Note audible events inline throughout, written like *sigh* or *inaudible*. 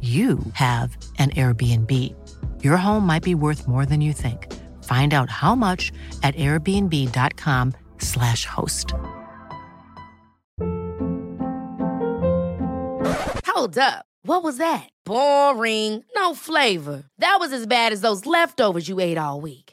you have an Airbnb. Your home might be worth more than you think. Find out how much at airbnb.com/slash host. Hold up. What was that? Boring. No flavor. That was as bad as those leftovers you ate all week.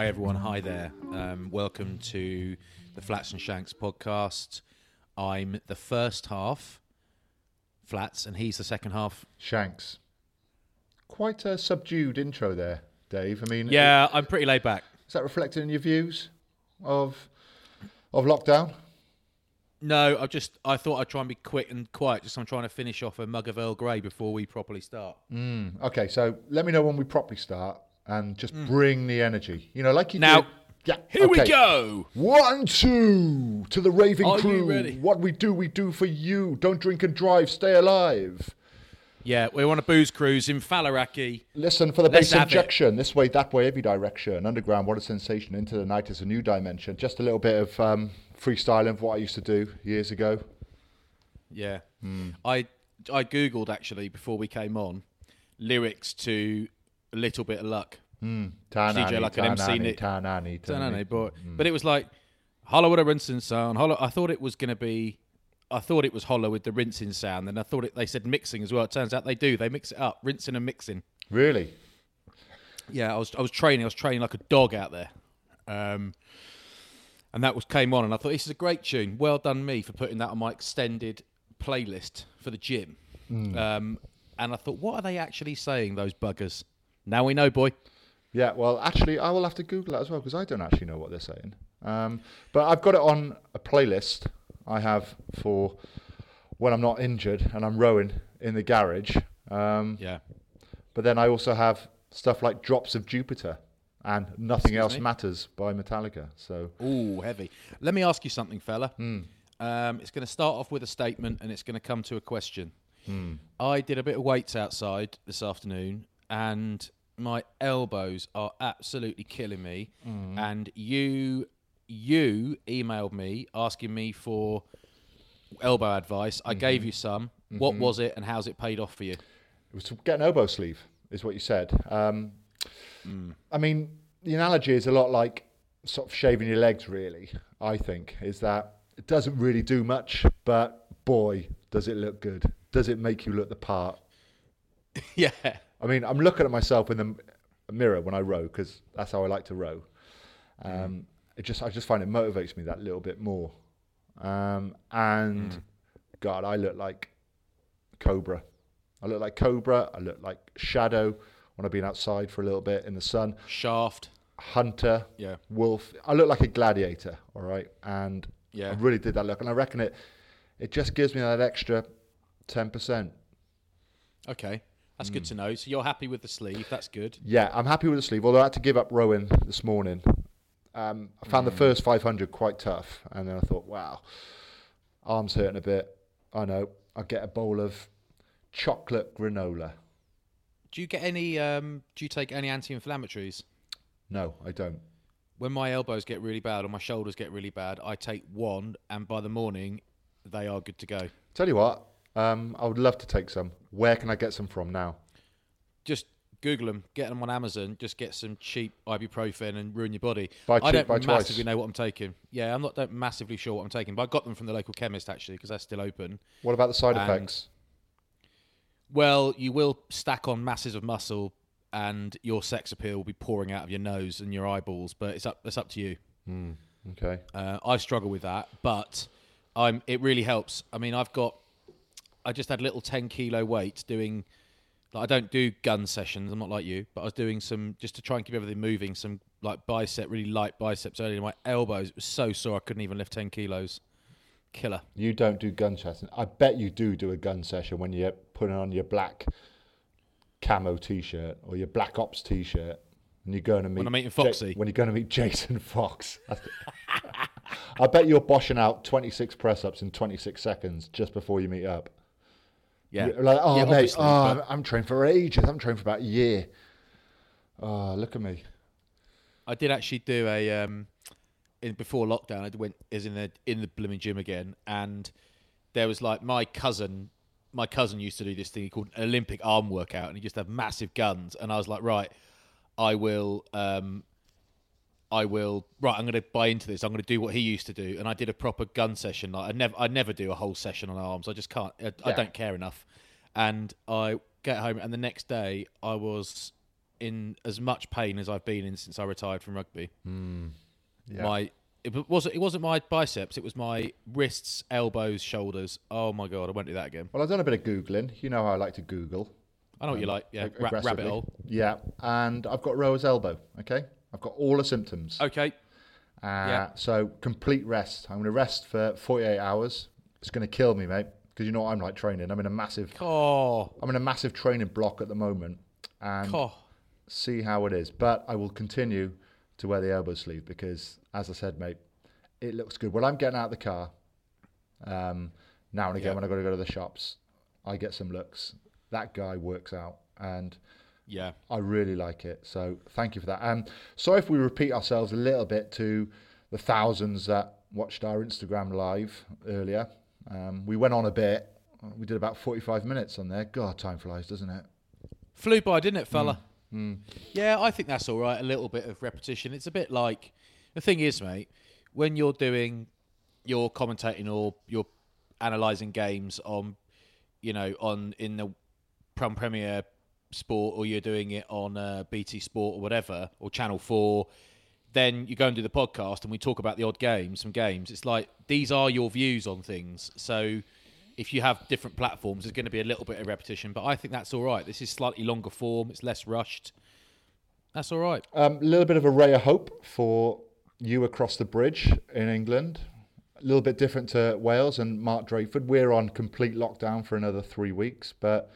Hi, everyone. Hi there. Um, welcome to the Flats and Shanks podcast. I'm the first half, Flats, and he's the second half. Shanks. Quite a subdued intro there, Dave. I mean, Yeah, I'm pretty laid back. is that reflected in your views of of lockdown? No, I just I thought I'd try and be quick and quiet. Just I'm trying to finish off a mug of Earl Grey before we properly start. Okay, so let me know when we properly start and just bring the energy. You know, like you Mm. Now, did. Yeah, Here we go. One, two, to the raving Are crew. What we do, we do for you. Don't drink and drive. Stay alive. Yeah, we want a booze cruise in Faliraki. Listen for the Let's bass have it. injection. This way, that way, every direction. Underground, what a sensation. Into the night is a new dimension. Just a little bit of um, freestyling of what I used to do years ago. Yeah, Hmm. I I googled actually before we came on lyrics to a little bit of luck. Tanani, like an MC Nick. tanani, tanani. but but it was like hollow with a rinsing sound. Hollow. I thought it was going to be. I thought it was hollow with the rinsing sound, and I thought it, they said mixing as well. It turns out they do. They mix it up, rinsing and mixing. Really? Yeah, I was I was training. I was training like a dog out there, um, and that was came on, and I thought this is a great tune. Well done me for putting that on my extended playlist for the gym. Um, and I thought, what are they actually saying? Those buggers. Now we know, boy. Yeah, well, actually, I will have to Google that as well because I don't actually know what they're saying. Um, but I've got it on a playlist I have for when I'm not injured and I'm rowing in the garage. Um, Yeah. But then I also have stuff like Drops of Jupiter and Nothing Excuse Else me? Matters by Metallica. So, Ooh, heavy. Let me ask you something, fella. Um, it's going to start off with a statement and it's going to come to a question. I did a bit of weights outside this afternoon and my elbows are absolutely killing me. Mm. And you you emailed me asking me for elbow advice. I gave mm-hmm. you some. What mm-hmm. was it and how's it paid off for you? it was to get an elbow sleeve, is what you said. Um, mm. I mean, the analogy is a lot like sort of shaving your legs, really, I think, is that it doesn't really do much, but boy, does it look good. Does it make you look the part? *laughs* yeah. I mean, I'm looking at myself in the mirror when I row because that's how I like to row. Um, It just, I just find it motivates me that little bit more. Um, and God, I look like Cobra. I look like Cobra. I look like Shadow when I've been outside for a little bit in the sun. Shaft. Hunter, Yeah. Wolf. I look like a gladiator. All right, and Yeah. I really did that look, and I reckon it. It just gives me that extra ten percent. Okay. That's good to know. So you're happy with the sleeve. That's good. Yeah, I'm happy with the sleeve. Although I had to give up rowing this morning Um, I found the first 500 quite tough, and then I thought, wow, arms hurting a bit. I know. I'll get a bowl of chocolate granola. Do you get any? Um, do you take any anti-inflammatories? No, I don't. When my elbows get really bad or my shoulders get really bad, I take one, and by the morning, they are good to go. Tell you what, um, I would love to take some. Where can I get some from now? Just Google them, get them on Amazon. Just get some cheap ibuprofen and ruin your body. Buy I don't buy twice. massively know what I'm taking. Yeah, I'm not don't massively sure what I'm taking, but I got them from the local chemist actually because they're still open. What about the side And- effects? Well, you will stack on masses of muscle, and your sex appeal will be pouring out of your nose and your eyeballs. But it's up. It's up to you. Okay. Uh, I struggle with that, but I'm. It really helps. I mean, I've got. I just had a little ten kilo weight doing. Like, I don't do gun sessions. I'm not like you, but I was doing some just to try and keep everything moving. Some like bicep, really light biceps earlier. My elbows were so sore I couldn't even lift ten kilos. Killer. You don't do gun sessions. I bet you do do a gun session when you're putting on your black camo t-shirt or your black ops t-shirt and you're going to meet When I'm meeting Ja- Foxy. when you're going to meet Jason *laughs* Fox. I bet you're boshing out 26 press-ups in 26 seconds just before you meet up. Yeah. You're like, oh Yeah, mate, oh, but- I'm, I'm trained for ages. I'm trained for about a year. Oh, look at me. I did actually do a um, in before lockdown. I went is in the in the blooming gym again, and there was like my cousin. My cousin used to do this thing called an Olympic arm workout, and he just had massive guns. And I was like, right, I will, um, I will, right, I'm going to buy into this. I'm going to do what he used to do, and I did a proper gun session. Like I never, I never do a whole session on arms. I just can't. I, I don't care enough. And I get home, and the next day I was in as much pain as I've been in since I retired from rugby hmm. Yeah. my it wasn't it wasn't my biceps it was my wrists elbows shoulders oh my god i won't do that again Well, I've done a bit of googling. You know how I like to Google. i know what you um, like yeah ra- rabbit hole Yeah, and I've got rower's elbow. Okay, I've got all the symptoms. okay Uh, Yeah. So complete rest. I'm going to rest for 48 hours. It's going to kill me, mate, because you know what I'm like training. I'm in a massive, oh I'm in a massive training block at the moment, and oh see how it is. But I will continue to wear the elbow sleeve because, as I said, mate, it looks good. Well, I'm getting out of the car, um, now and again Yeah. when I've got to go to the shops, I get some looks. That guy works out, and yeah I really like it. So thank you for that. And sorry if we repeat ourselves a little bit to the thousands that watched our Instagram live earlier. Um, we went on a bit. We did about 45 minutes on there. God, time flies, doesn't it? flew by didn't it fella yeah i think that's all right a little bit of repetition it's a bit like the thing is mate when you're doing you're commentating or you're analyzing games on you know on in the Prem Premier Sport or you're doing it on uh, BT Sport or whatever or Channel Four, then you go and do the podcast and we talk about the odd games, some games. It's like these are your views on things. So if you have different platforms, there's going to be a little bit of repetition, but I think that's all right. This is slightly longer form. It's less rushed. That's all right. A um, little bit of a ray of hope for you across the bridge in England. A little bit different to Wales and Mark Drakeford. We're on complete lockdown for another three weeks, but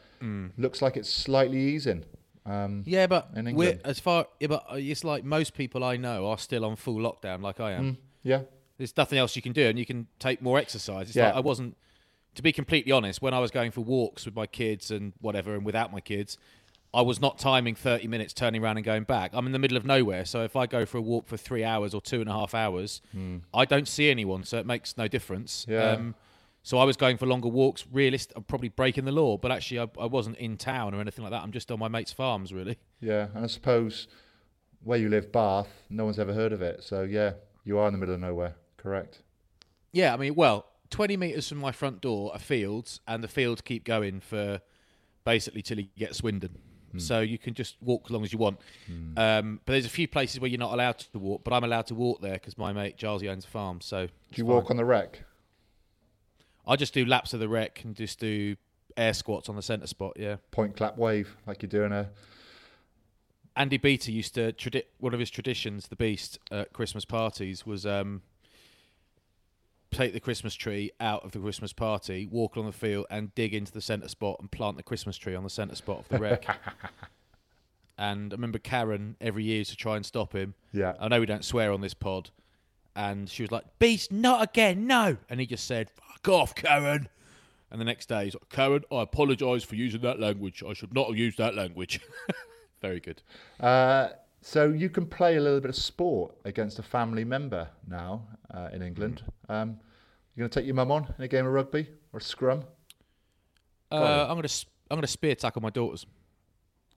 looks like it's slightly easing. Um, Yeah, but as far yeah, but it's like most people I know are still on full lockdown, like I am. yeah, There's nothing else you can do, and you can take more exercise. It's Yeah. like I wasn't, to be completely honest, when I was going for walks with my kids and whatever, and without my kids, I was not timing 30 minutes turning around and going back. I'm in the middle of nowhere, so if I go for a walk for three hours or two and a half hours, I don't see anyone, so it makes no difference. Yeah. Um, so I was going for longer walks. Realist, I'm probably breaking the law, but actually I, I wasn't in town or anything like that. I'm just on my mates' farms, really. yeah. And I suppose where you live, Bath, no one's ever heard of it. So yeah, you are in the middle of nowhere. Correct. Yeah, I mean, well, 20 metres from my front door are fields, and the fields keep going for basically till you get Swindon. So you can just walk as long as you want. Um, but there's a few places where you're not allowed to walk, but I'm allowed to walk there because my mate Giles owns a farm. So Do you walk on the Rec? I just do laps of the Rec and just do air squats on the centre spot. Yeah. Point, clap, wave, like you're doing a. Andy Beattie used to tradi- one of his traditions, the Beast, at Christmas parties was um, take the Christmas tree out of the Christmas party, walk along the field, and dig into the centre spot and plant the Christmas tree on the centre spot of the Rec. *laughs* and I remember Karen every year used to try and stop him. Yeah. I know we don't swear on this pod, and she was like, "Beast, not again, no!" And he just said, "Fuck off, Karen." And the next day, he's like, "Karen, I apologise for using that language. I should not have used that language." *laughs* Very good. Uh, so you can play a little bit of sport against a family member now uh, in England. Um, you going to take your mum on in a game of rugby or a scrum? Uh, I'm gonna sp- I'm gonna spear tackle my daughters.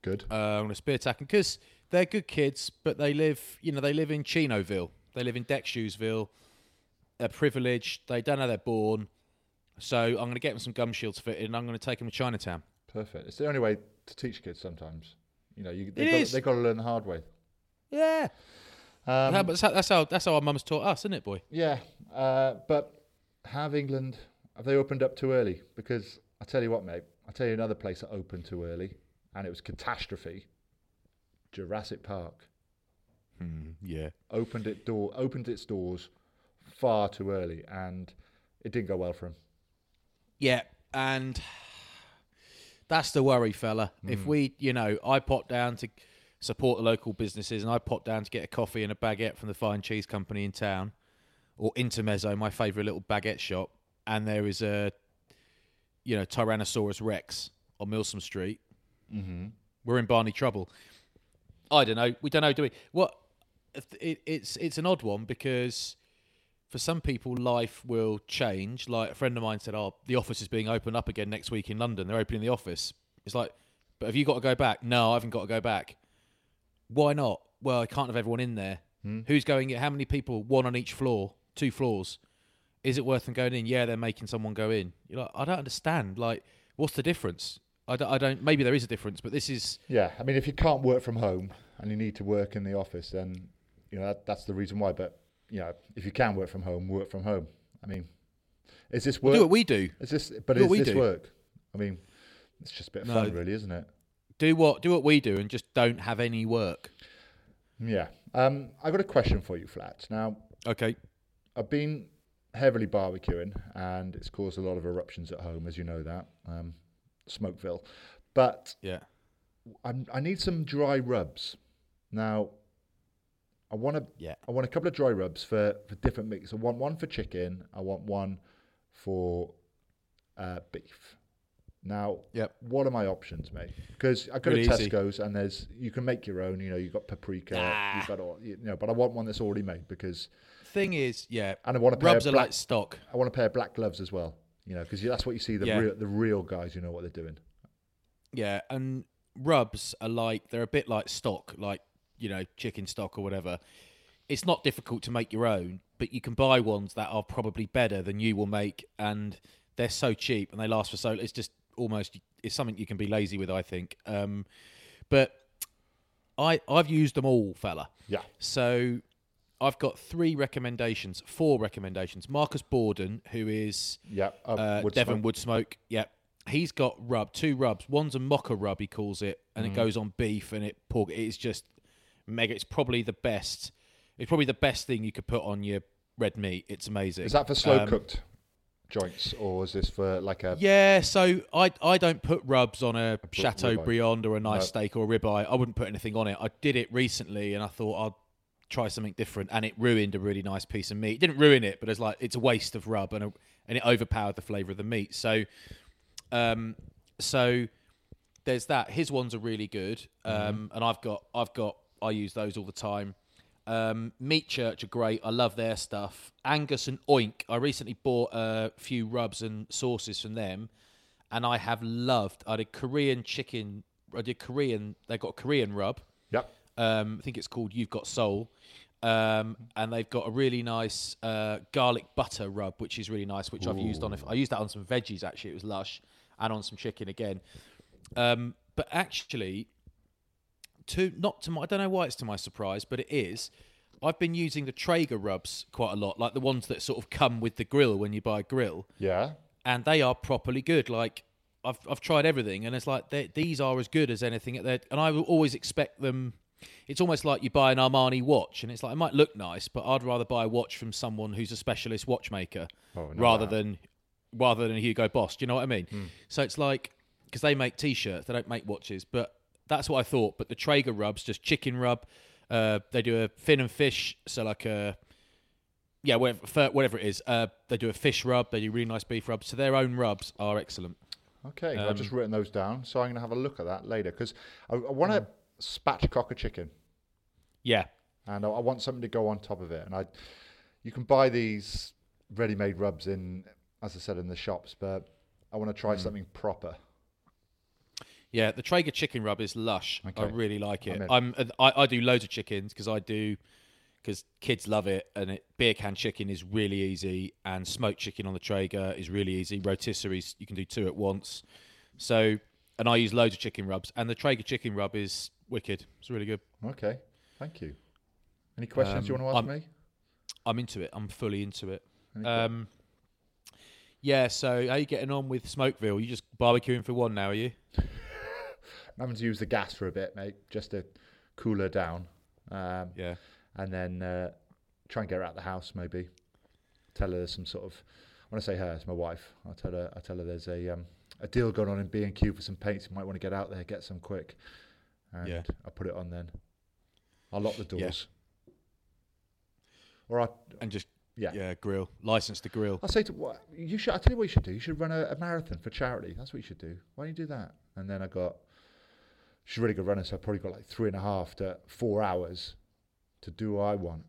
Good. Uh, I'm going to spear tackle because they're good kids, but they live, you know, they live in Chinoville. They live in Dexshoesville. They're privileged. They don't know they're born. So I'm going to get them some gum shields fitted, and I'm going to take them to Chinatown. Perfect. It's the only way to teach kids sometimes. You know, you, they've, got, is. they've got to learn the hard way. Yeah, Um, Yeah, but that's how, that's how our mums taught us, isn't it, boy? Yeah, uh, but have England have they opened up too early? Because I tell you what, mate, I tell you another place that opened too early, and it was catastrophe. Jurassic Park Yeah. opened it door opened its doors far too early, and it didn't go well for him. Yeah, and that's the worry, fella. If we, you know, I pop down to support the local businesses, and I pop down to get a coffee and a baguette from the fine cheese company in town, or Intermezzo, my favourite little baguette shop, and there is a, you know, Tyrannosaurus Rex on Milsom Street. Mm-hmm. We're in Barney trouble. I don't know. We don't know, do we? What? It, it's it's an odd one because for some people, life will change. Like a friend of mine said, "Oh, the office is being opened up again next week in London. They're opening the office." It's like, but have you got to go back? No, I haven't got to go back. Why not? Well, I can't have everyone in there. Hmm. Who's going? How many people? One on each floor, two floors. Is it worth them going in? Yeah, they're making someone go in. You're like, I don't understand. Like, what's the difference? I don't, I don't. Maybe there is a difference, but this is Yeah, I mean, if you can't work from home and you need to work in the office, then you know that, that's the reason why. But you know, if you can work from home, work from home. I mean, is this work? do what we do. Is this? But Do what is we this do. work? I mean, it's just a bit of No. fun, really, isn't it? Do what do what we do, and just don't have any work. Yeah. Um, I got a question for you, Flats. Now, Okay. I've been heavily barbecuing, and it's caused a lot of eruptions at home, as you know that, um, Smokeville. But Yeah. I'm, I need some dry rubs. Now, I want to. Yeah. I want a couple of dry rubs for, for different meats. I want one for chicken. I want one for uh, beef. Now, Yep. what are my options, mate? Because I go Really to easy. Tesco's and there's you can make your own. You know, you've got paprika. Ah. You've got all. You know, but I want one that's already made because Thing is, yeah, and I want a pair rubs black. like stock. I want a pair of black gloves as well. You know, because that's what you see the Yeah. real the real guys who know what they're doing. Yeah, and rubs are like they're a bit like stock, like you know, chicken stock or whatever. It's not difficult to make your own, but you can buy ones that are probably better than you will make, and they're so cheap and they last for so. It's just almost is something you can be lazy with, I think. Um, but I I've used them all, fella. Yeah. So I've got three recommendations, four recommendations. Marcus Bawdon, who is Yeah. Uh, uh, wood Devon smoke. Woodsmoke. Yeah, he's got rub, two rubs. One's a mocha rub, he calls it, and Mm. it goes on beef and it pork. It's just mega. It's probably the best. It's probably the best thing you could put on your red meat. It's amazing. Is that for slow Um, cooked joints or is this for like a? Yeah, so I I don't put rubs on a Chateau. Briand or a nice No. steak or a ribeye. I wouldn't put anything on it. I did it recently, and I thought I'll try something different, and it ruined a really nice piece of meat. It didn't ruin it, but it's like it's a waste of rub, and a, and it overpowered the flavour of the meat. So, um, so there's that. His ones are really good, um, and I've got I've got I use those all the time. Um, Meat Church are great. I love their stuff. Angus and Oink. I recently bought a few rubs and sauces from them, and I have loved. I did Korean chicken. I did Korean. They got a Korean rub. Yep. Um, I think it's called You've Got Soul. Um, and they've got a really nice uh, garlic butter rub, which is really nice, which I've used on. If I used that on some veggies, actually, it was lush, and on some chicken again. Um, but actually, to not to my, I don't know why it's to my surprise, but it is. I've been using the Traeger rubs quite a lot, like the ones that sort of come with the grill when you buy a grill Yeah. and they are properly good. Like I've I've tried everything, and it's like these are as good as anything. They're- And I will always expect them. It's almost like you buy an Armani watch, and it's like it might look nice, but I'd rather buy a watch from someone who's a specialist watchmaker Oh, no rather than rather than Hugo Boss. Do you know what I mean? Hmm. So it's like because they make t-shirts, they don't make watches, but That's what I thought. But the Traeger rubs, just chicken rub. Uh, they do a fin and fish, so like a yeah, whatever, whatever it is. Uh, they do a fish rub. They do really nice beef rubs. So their own rubs are excellent. Okay, I've just written those down, so I'm going to have a look at that later because I, I want to spatchcock a chicken, Yeah, and I, I want something to go on top of it. And I, you can buy these ready-made rubs in, as I said, in the shops, but I want to try something proper. Yeah. The Traeger chicken rub is lush. I really like it. I'm I'm, I, I do loads of chickens because I do because kids love it, and it, beer can chicken is really easy, and smoked chicken on the Traeger is really easy. Rotisseries you can do two at once. So, and I use loads of chicken rubs, and the Traeger chicken rub is wicked. It's really good. Okay, thank you. Any questions you Um, want to ask I'm- me? I'm into it. I'm fully into it. Um, yeah. So, how are you getting on with Smokeville? You just barbecuing for one now, are you? I'm having to use the gas for a bit, mate, just to cool her down. Um, Yeah. and then uh, try and get her out of the house maybe tell her some sort of when I say her it's my wife I'll tell her I tell her there's a um, a deal going on in B&Q for some paints you might want to get out there get some quick and Yeah. I'll put it on then I'll lock the Yeah. doors or I And just yeah. yeah, grill license to grill. I'll say to what you should I tell you what you should do you should run a, a marathon for charity that's what you should do why don't you do that and then I got she's a really good runner so I've probably got like three and a half to four hours to do what I want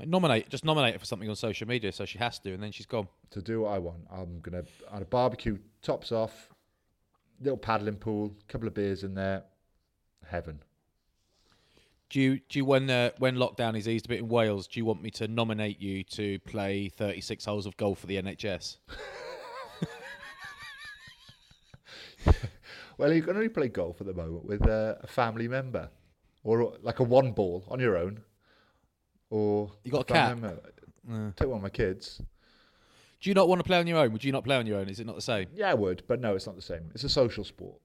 Nominate, just nominate her for something on social media, so she has to, and then she's gone. to do what I want. I'm gonna on a barbecue, tops off, little paddling pool, couple of beers in there, heaven. Do you, do you when uh, when lockdown is eased a bit in Wales? Do you want me to nominate you to play 36 holes of golf for the NHS? *laughs* *laughs* Well, you can only play golf at the moment with uh, a family member, or like a one ball on your own, or You got a cat? member. Take one of my kids. Do you not want to play on your own? Would you not play on your own? Is it not the same? Yeah, I would, but no, it's not the same. It's a social sport.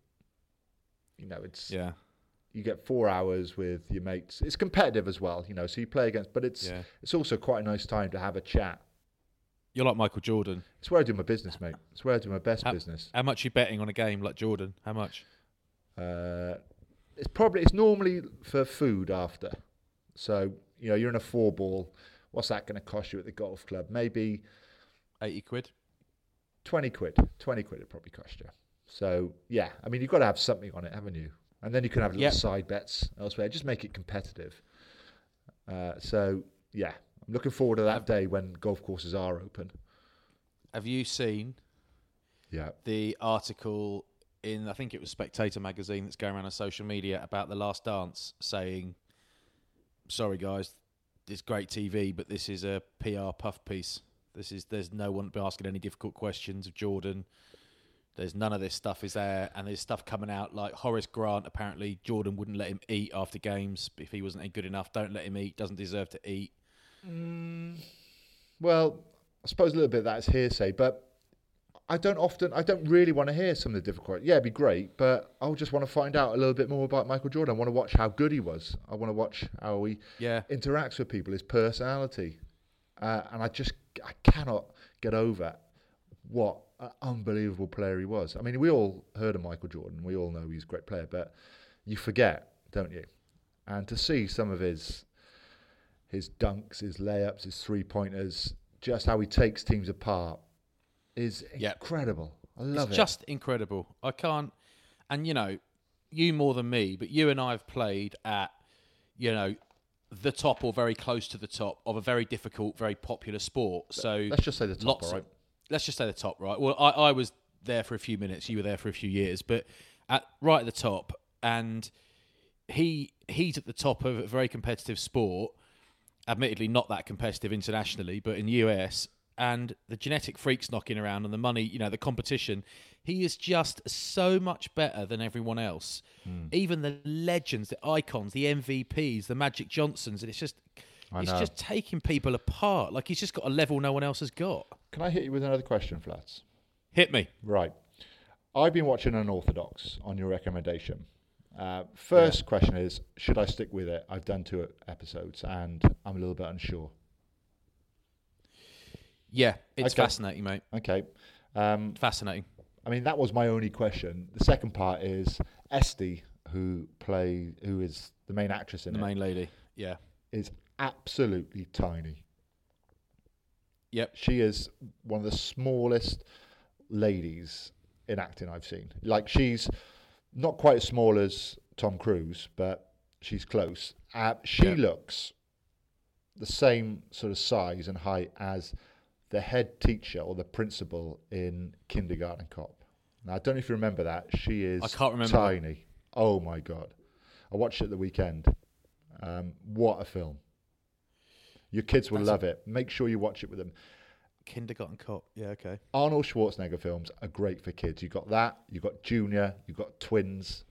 You know, it's Yeah, you get four hours with your mates. It's competitive as well, you know. So you play against, but it's Yeah. it's also quite a nice time to have a chat. You're like Michael Jordan. It's where I do my business, mate. It's where I do my best How- business. How much you betting on a game like Jordan? How much? Uh, it's probably it's normally for food after. So you know you're in a four ball. What's that going to cost you at the golf club? Maybe 80 quid. twenty quid. Twenty quid it probably cost you. So yeah, I mean you've got to have something on it, haven't you? And then you can have little Yep. side bets elsewhere. Just make it competitive. Uh, so yeah, I'm looking forward to that day when golf courses are open. Have you seen Yeah. the article in I think it was Spectator magazine that's going around on social media about the Last Dance, saying, "Sorry guys, it's great TV, but this is a PR puff piece. This is there's no one asking any difficult questions of Jordan. There's none of this stuff is there, and there's stuff coming out like Horace Grant. Apparently, Jordan wouldn't let him eat after games if he wasn't good enough. Don't let him eat. Doesn't deserve to eat. Well, I suppose a little bit of that is hearsay, but I don't often, I don't really want to hear some of the difficult. Yeah, it'd be great, but I just want to find out a little bit more about Michael Jordan. I want to watch how good he was. I want to watch how he Yeah, interacts with people, his personality, uh, and I just I cannot get over what an unbelievable player he was. I mean, we all heard of Michael Jordan. We all know he's a great player, but you forget, don't you? And to see some of his his dunks, his layups, his three pointers, just how he takes teams apart is Yep. incredible. I love it. it's it. just incredible. I can't, and you know, you more than me, but you and I have played at, you know, the top or very close to the top of a very difficult, very popular sport. So Let's just say the top, all of- right? let's just say the top, right? Well, I, I was there for a few minutes. You were there for a few years, but at right at the top, and he he's at the top of a very competitive sport. Admittedly, not that competitive internationally, but in the US, and the genetic freaks knocking around and the money, you know, the competition. He is just so much better than everyone else. Hmm. Even the legends, the icons, the MVPs, the Magic Johnsons, and it's just. it's just taking people apart. Like he's just got a level no one else has got. Can I hit you with another question, Flats? Hit me. Right. I've been watching Unorthodox on your recommendation. Uh, first question is Should I stick with it? I've done two episodes and I'm a little bit unsure. Yeah, it's Okay. fascinating, mate. Okay. Um, Fascinating. I mean, that was my only question. The second part is Esty, who play who is the main actress in it. The it, main lady. Yeah. is absolutely tiny. Yep. She is one of the smallest ladies in acting I've seen. Like she's not quite as small as Tom Cruise, but she's close. Uh, she Yeah. looks the same sort of size and height as the head teacher or the principal in Kindergarten Cop. Now I don't know if you remember that. She is I can't remember. tiny. Oh my god! I watched it the weekend. Um, what a film! Your kids will That's love it. Make sure you watch it with them. Kindergarten cop. Yeah. Okay. Arnold Schwarzenegger films are great for kids. You got that. You got Junior. You got Twins.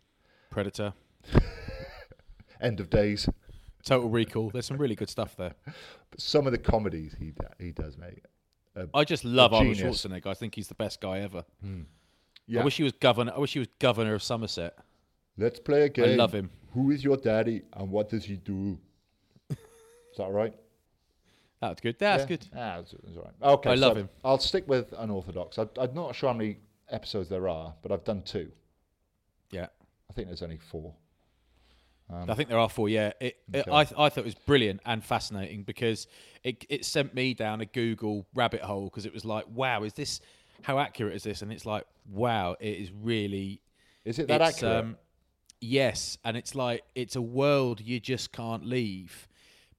Predator. *laughs* End of Days. Total Recall. There's some really good stuff there. But some of the comedies he he does, mate. Uh, I just love Arnold genius. Schwarzenegger. I think he's the best guy ever. yeah. I wish he was governor. I wish he was governor of Somerset. Let's play a game. I love him. Who is your daddy and what does he do? is that all right? That's good. That's Yeah? good. Ah, all right. Okay, I love so him. I'll stick with unorthodox. I, I'm not sure how many episodes there are, but I've done two. Yeah. I think there's only four. I think there are four. Yeah, it, it, Okay. I th- I thought it was brilliant and fascinating because it it sent me down a Google rabbit hole because it was like, wow, is this how accurate is this? And it's like, wow, it is really. Is it that accurate? Um, yes, and it's like it's a world you just can't leave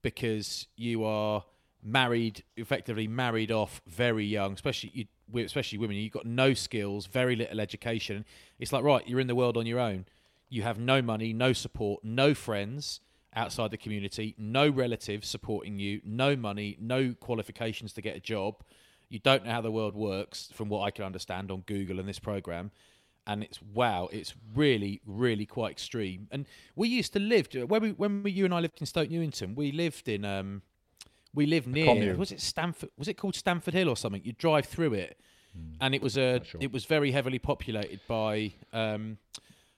because you are married, effectively married off very young, especially you, especially women. You've got no skills, very little education. It's like right, you're in the world on your own. You have no money, no support, no friends outside the community, no relatives supporting you, no money, no qualifications to get a job. You don't know how the world works, from what I can understand on Google and this program and it's wow, it's really, really quite extreme. And we used to live when we when we, you and I lived in Stoke Newington. We lived in um, we lived near was it Stamford? Was it called Stamford Hill or something? You drive through it, and it was a sure. it was very heavily populated by um,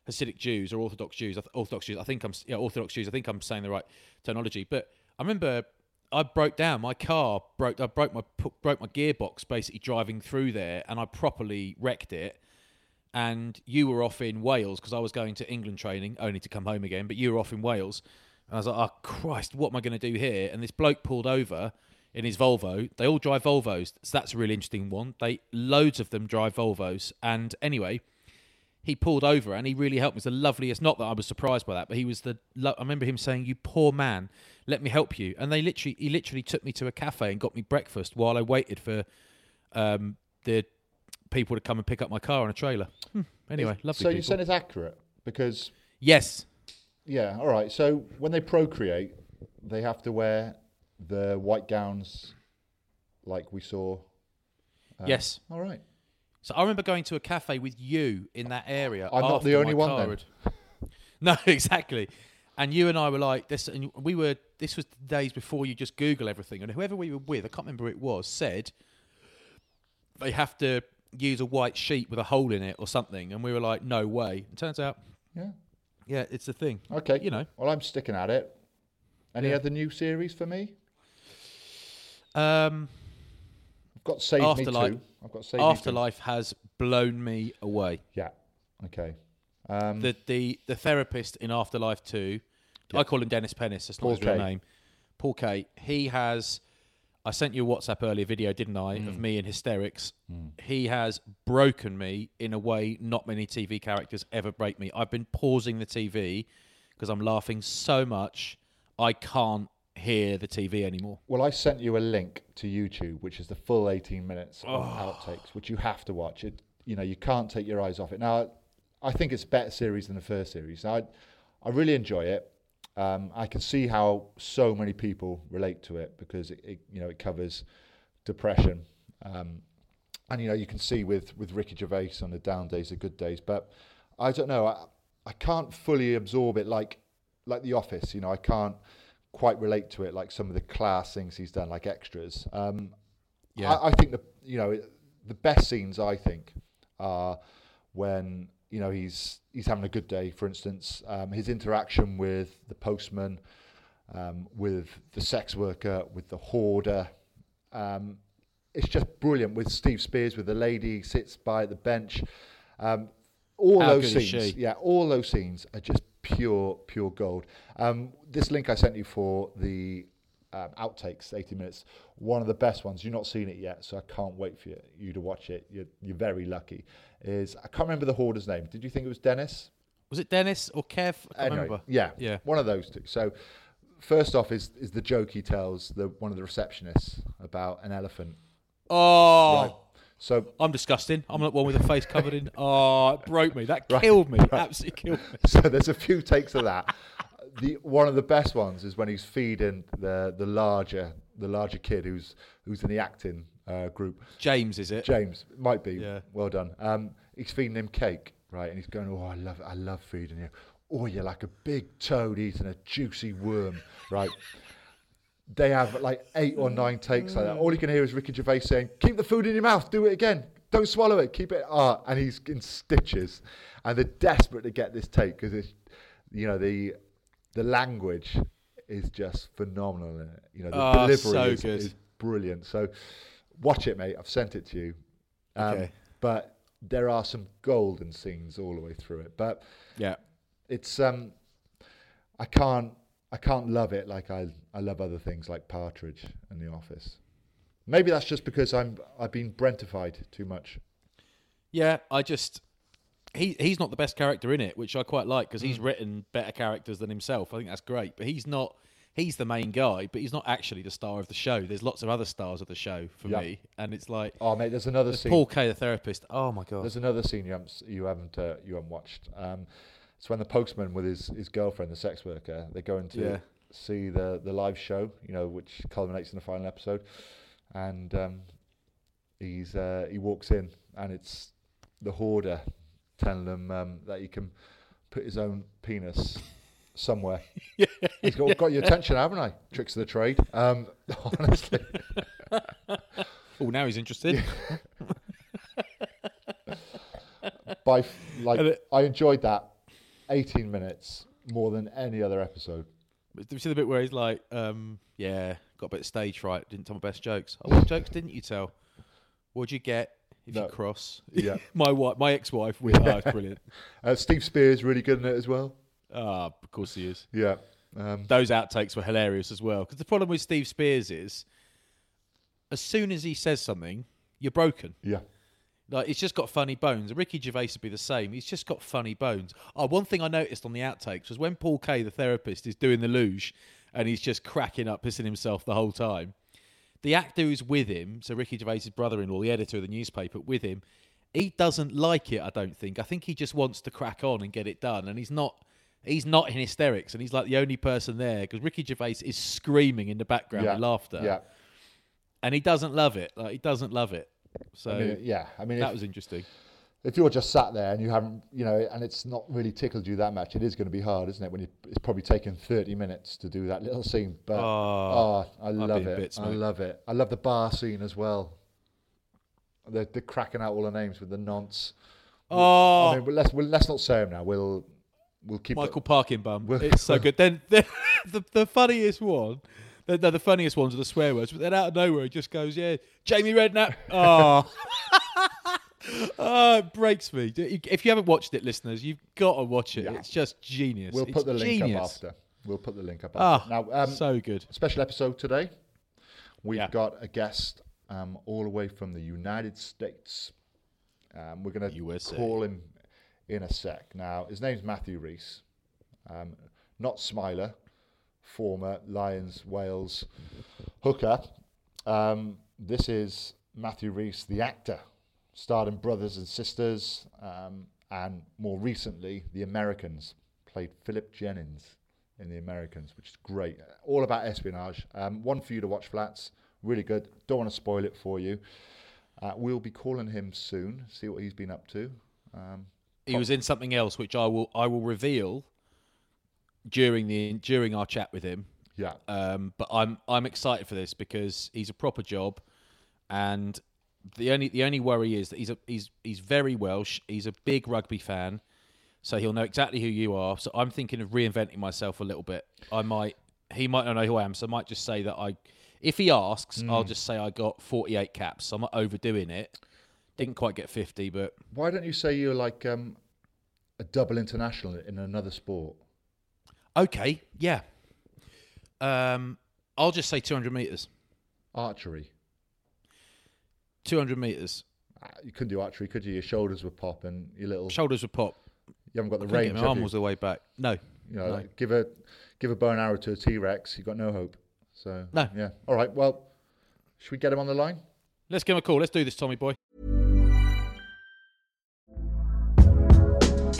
Hasidic Jews or Orthodox Jews. I Orthodox Jews. I think I'm yeah Orthodox Jews. I think I'm saying the right terminology. But I remember I broke down my car broke I broke my broke my gearbox basically driving through there, and I properly wrecked it and you were off in Wales because I was going to England training, only to come home again. But you were off in Wales, and I was like, "Oh Christ, what am I going to do here?" And this bloke pulled over in his Volvo. They all drive Volvos, so that's a really interesting one. They loads of them drive Volvos, and anyway, he pulled over and he really helped me. It's the loveliest. Not that I was surprised by that, but he was the. lo- I remember him saying, "You poor man, let me help you." And they literally, he literally took me to a cafe and got me breakfast while I waited for um, the people to come and pick up my car on a trailer. Hmm. Anyway, lovely so people. you said it's accurate because yes, yeah, all right. So when they procreate, they have to wear the white gowns, like we saw. Uh, yes. All right. So I remember going to a cafe with you in that area. I'm not the only one then. *laughs* No, *laughs* exactly. And you and I were like this, and we were. This was the days before you just Google everything, and whoever we were with, I can't remember who it was, said they have to use a white sheet with a hole in it or something, and we were like, no way. It turns out, Yeah. Yeah, it's a thing. Okay. You know. Well, I'm sticking at it. Any Yeah. other new series for me? Um, I've got Save Afterlife- Me Too. I've got Save Afterlife has blown me away. Yeah. Okay. Um, the the the therapist in Afterlife Two, I call him Dennis Pennis. That's not Paul his real name. Paul Kaye. He has. I sent you a WhatsApp earlier video, didn't I, Mm. of me in hysterics. He has broken me in a way not many TV characters ever break me. I've been pausing the TV because I'm laughing so much I can't hear the TV anymore. well, I sent you a link to YouTube, which is the full 18 minutes of Oh. outtakes, which you have to watch. It, you know, you can't take your eyes off it. Now, I think it's a better series than the first series. Now, I, I really enjoy it. Um, I can see how so many people relate to it because it, it you know, it covers depression. Um, and you know, you can see with with Ricky Gervais on the down days, the good days. But I don't know. I, I can't fully absorb it like like The Office. You know, I can't quite relate to it like some of the class things he's done, like extras. Um, Yeah. I, I think the you know the best scenes I think are when you know he's he's having a good day. For instance, um, his interaction with the postman, um, with the sex worker, with the hoarder. Um, it's just brilliant with Steve Speirs, with the lady sits by the bench. Um, all How those scenes, yeah, all those scenes are just pure pure gold. Um, this link I sent you for the um, outtakes, 80 minutes, one of the best ones. You've not seen it yet, so I can't wait for you, you to watch it. You're, you're very lucky. Is I can't remember the hoarder's name. Did you think it was Dennis? Was it Dennis or Kev? I Anyway, remember. yeah, Yeah. one of those two. So, first off is is the joke he tells the one of the receptionists about an elephant. Oh, Right. So, I'm disgusting. I'm not one with a face covered in. *laughs* Oh, it broke me. That killed me. Absolutely killed *laughs* me. so there's a few takes of that. The one of the best ones is when he's feeding the the larger the larger kid who's who's in the acting uh, group. James, is it? James might be. Yeah. Well done. Um, he's feeding him cake, right? And he's going, "Oh, I love, I love feeding you. Oh, you're like a big toad eating a juicy worm, right?" they have like eight or nine takes like that. All you can hear is Ricky Gervais saying, "Keep the food in your mouth. Do it again. Don't swallow it. Keep it." Ah, and he's in stitches, and they're desperate to get this take because it's, you know, the the language is just phenomenal. In it. You know, the Ah, delivery so is, is brilliant. So watch it, mate. I've sent it to you. Um, Okay. But there are some golden scenes all the way through it. But Yeah. it's um, I can't I can't love it like I I love other things like Partridge and The Office. Maybe that's just because I'm I've been Brentified too much. Yeah, I just he he's not the best character in it, which I quite like because he's Mm. written better characters than himself. I think that's great, but he's not. He's the main guy, but he's not actually the star of the show. There's lots of other stars of the show for Yeah. me, and it's like Oh mate, there's another there's scene. Paul Kaye, the therapist. Oh my god, There's another scene you haven't you haven't uh, you haven't watched. Um, it's when the postman with his, his girlfriend, the sex worker, they're going to Yeah. see the the live show, you know, which culminates in the final episode, and um, he's uh, he walks in and it's the hoarder telling them um, that he can put his own penis somewhere. *laughs* He's got, got your attention, haven't I? Tricks of the trade. Um, *laughs* honestly, oh now he's interested. by like it- I enjoyed that 18 minutes more than any other episode. Do you see the bit where he's like, um, "Yeah, got a bit of stage fright. Didn't tell my best jokes. Oh, what jokes didn't you tell? What'd you get if No. you cross? *laughs* Yeah. *laughs* my wife, my ex-wife. With, oh, it's brilliant. *laughs* Uh, Steve Speirs really good in it as well. Ah, of course he is. Yeah. Um, those outtakes were hilarious as well. Because the problem with Steve Speirs is, as soon as he says something, you're broken. yeah. Like it's just got funny bones. Ricky Gervais would be the same. He's just got funny bones. Oh, one thing I noticed on the outtakes was when Paul Kaye, the therapist, is doing the luge, and he's just cracking up, pissing himself the whole time. The actor who's with him, so Ricky Gervais' brother-in-law, the editor of the newspaper, with him, he doesn't like it. I don't think. I think he just wants to crack on and get it done, and he's not. He's not in hysterics, and he's like the only person there because Ricky Gervais is screaming in the background Yeah. with laughter, Yeah. and he doesn't love it. Like he doesn't love it. So I mean, yeah. I mean, that if, was interesting. If you're just sat there and you haven't, you know, and it's not really tickled you that much, it is going to be hard, isn't it? When you, it's probably taken 30 minutes to do that little scene. But Oh, oh, I love it. bits, I love it. I love the bar scene as well. They're, they're cracking out all the names with the nonce. Oh, I mean, let's we'll, let's not say them now. We'll we'll keep Michael it. Parkin bum. Well- it's so *laughs* good. Then, *laughs* then the the funniest one, the, the, the funniest ones are the swear words. But then out of nowhere, it just goes, "Yeah, Jamie Redknapp." Oh, *laughs* *laughs* oh, it breaks me. If you haven't watched it, listeners, you've got to watch it. Yeah. It's just genius. We'll It's put the link up after. We'll put the link up Ah, after. now, um, so good. special episode today. We've Yeah. got a guest um, all the way from the United States. Um, we're going to call him in a sec. Now, his name's Matthew Rhys, um, not Smiler, former Lions Wales hooker. Um, this is Matthew Rhys, the actor, starred in Brothers and Sisters, um, and more recently, The Americans. Played Philip Jennings in The Americans, which is great. All about espionage. Um, one for you to watch, Flats. Really good. Don't want to spoil it for you. Uh, we'll be calling him soon, see what he's been up to. Um, He was in something else, which I will I will reveal during the during our chat with him. yeah, Um, but I'm I'm excited for this because he's a proper job, and the only the only worry is that he's a, he's he's very Welsh. He's a big rugby fan, so he'll know exactly who you are. So I'm thinking of reinventing myself a little bit. I might he might not know who I am, so I might just say that I. If he asks, I'll just say I got 48 caps. So I'm not overdoing it. Didn't quite get 50, but Why don't you say you're like um, a double international in another sport? Okay, yeah. Um, I'll just say 200 meters. Archery. 200 meters. Ah, You couldn't do archery, could you? Your shoulders would pop and your little. Shoulders would pop. you haven't got the range. my have arm you? was the way back. No. You know, No. like, give a give a bow and arrow to a T Rex. You've got no hope. So No. Yeah. All right. Well, should we get him on the line? Let's give him a call. Let's do this, Tommy boy.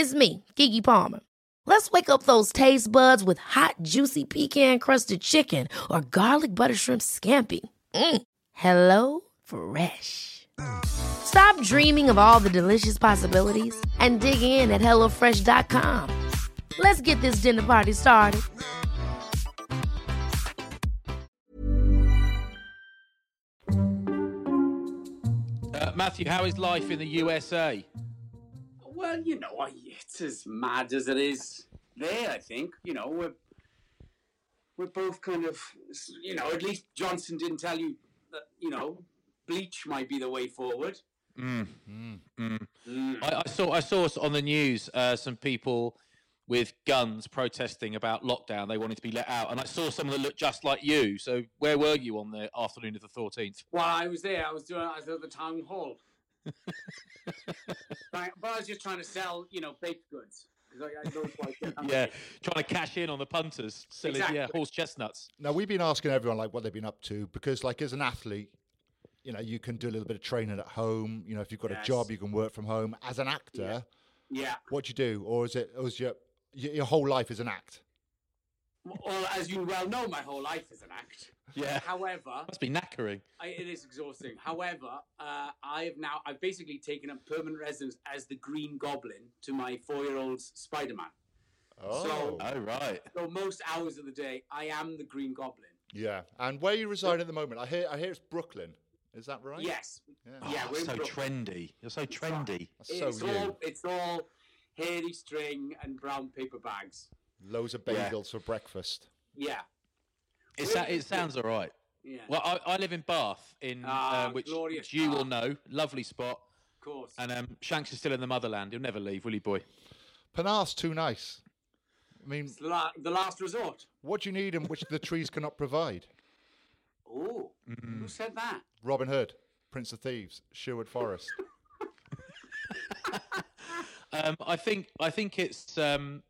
It's me, Keke Palmer. Let's wake up those taste buds with hot, juicy pecan-crusted chicken or garlic butter shrimp scampi. Mm. Hello Fresh. Stop dreaming of all the delicious possibilities and dig in at HelloFresh.com. Let's get this dinner party started. Uh, Matthew, how is life in the USA? Well, you know, it's as mad as it is there. I think you know we're we're both kind of you know at least Johnson didn't tell you that you know bleach might be the way forward. Mm. Mm. I, I saw I saw on the news uh, some people with guns protesting about lockdown. They wanted to be let out, and I saw someone that looked just like you. So where were you on the afternoon of the fourteenth? While I was there, I was doing I was at the town hall. Right, but I was just trying to sell, you know, baked goods. I, I don't quite get how Yeah, much- trying to cash in on the punters, selling yeah Exactly. horse chestnuts. Now we've been asking everyone like what they've been up to because like as an athlete, you know, you can do a little bit of training at home. You know, if you've got a job, you can work from home. As an actor, Yeah. what do you do, or is it, or is your your your whole life is an act? Well, as you well know, my whole life is an act. Yeah. However, Must be knackering. I, it is exhausting. However, uh, I have now I've basically taken up permanent residence as the Green Goblin to my four-year-old's Spider-Man. So, Oh right. so most hours of the day, I am the Green Goblin. yeah. And where you reside at the moment? I hear I hear it's Brooklyn. Is that right? Yes. Yeah. Yeah, Oh, we're so Brooklyn. trendy. You're so trendy. That's so it's you. all it's all hairy string and brown paper bags. Loads of Yeah. bagels for breakfast. Yeah. It, Where sa- it sounds all right. Yeah. Well, I, I live in Bath, in Ah, uh, which, which you will know. Lovely spot. of course. And um, Shanks is still in the motherland. He'll never leave, will he, boy? Penarth's too nice. I mean, it's the, la- the last resort. what do you need and which the trees cannot provide? *laughs* Oh, who said that? Robin Hood, Prince of Thieves, Sherwood Forest. *laughs* *laughs* Um, I think I think it's um,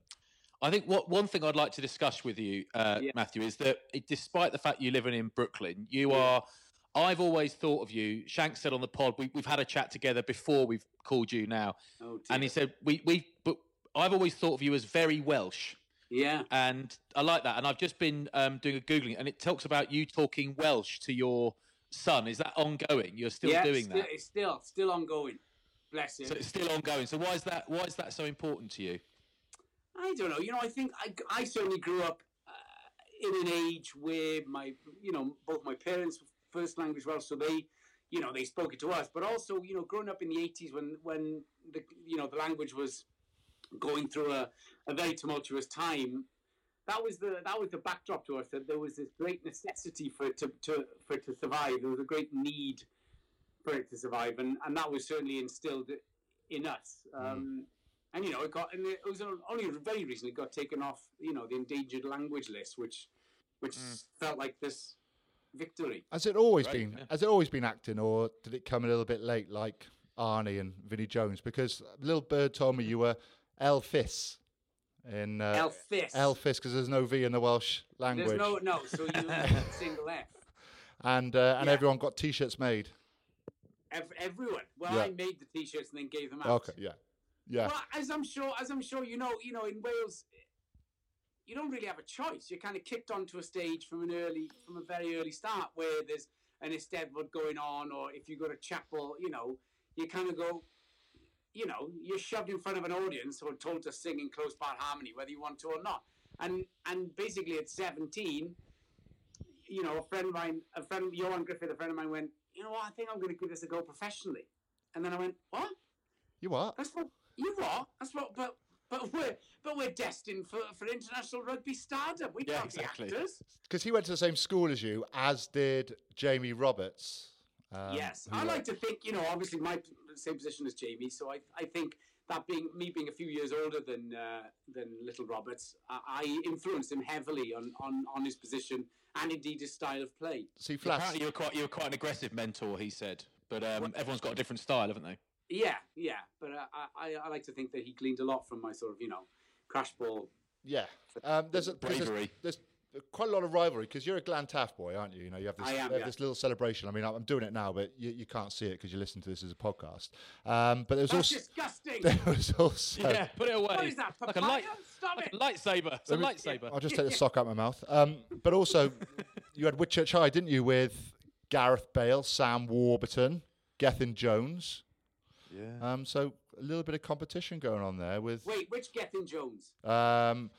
I think what one thing I'd like to discuss with you, uh, Yeah. Matthew, is that it, despite the fact you're living in Brooklyn, you are. I've always thought of you. Shanks said on the pod, we, we've had a chat together before we've called you now, Oh, and he said we we. But I've always thought of you as very Welsh. yeah. and I like that. And I've just been um, doing a googling, and it talks about you talking Welsh to your son. Is that ongoing? You're still yeah, doing still, that, It's still still ongoing. Bless him. so it's still ongoing. So why is that? Why is that so important to you? I don't know. You know, I think I, I certainly grew up uh, in an age where my, you know, both my parents first language Welsh, so they, you know, they spoke it to us. But also, you know, growing up in the eighties when when the you know the language was going through a, a very tumultuous time. That was the that was the backdrop to us that there was this great necessity for it to, to for it to survive. There was a great need for it to survive, and, and that was certainly instilled in us. Um, and you know it got and it was only very recently got taken off you know the endangered language list, which which felt like this victory. Has it always Right, been? yeah. Has it always been acting, or did it come a little bit late, like Arnie and Vinnie Jones? Because Little Bird told me you were Elfis in uh, Elfis. Elfis, because there's no V in the Welsh language, There's no no, so you *laughs* single F. and uh, and Yeah. everyone got T-shirts made. Ev- everyone. Well, Yeah. I made the t-shirts and then gave them out. Okay, yeah, yeah, Well, as I'm sure, as I'm sure you know, you know, in Wales, you don't really have a choice. You're kind of kicked onto a stage from an early, from a very early start, where there's an Eisteddfod going on, or if you go to chapel, you know, you kind of go, you know, you're shoved in front of an audience or told to sing in close part harmony, whether you want to or not. And and basically at 17, you know, a friend of mine, a friend, Ioan Gruffudd, a friend of mine went, you know what, I think I'm going to give this a go professionally. And then I went, what? you what? That's what you what? That's what. But but we're but we're destined for, for international rugby stardom. We Yeah, can't exactly. be actors. Because he went to the same school as you, as did Jamie Roberts. um, yes, I like to think you know. Obviously, my same position as Jamie, so I I think that being me being a few years older than uh, than Little Roberts, I, I influenced him heavily on, on on his position and indeed his style of play. See, Flats. Apparently, you were quite you were quite an aggressive mentor. He said, but um, everyone's got a different style, haven't they? Yeah, yeah, but uh, I, I I like to think that he gleaned a lot from my sort of you know crash ball. Yeah, um, there's, a, Bravery. There's, quite a lot of rivalry because you're a Glantaf boy, aren't you? You know, you have this, I am, you have yeah. this little celebration. I mean, I'm doing it now, but you, you can't see it because you listen to this as a podcast. Um, but there's That's also disgusting. *laughs* there was also. yeah, put it away. What is that, Like a light, Stop like it. a lightsaber. It's a me- lightsaber. I'll just take the *laughs* sock out of my mouth. Um, but also, you had Whitchurch High, didn't you, with Gareth Bale, Sam Warburton, Gethin Jones. Yeah. Um, so a little bit of competition going on there with. Wait, which Gethin Jones? Um,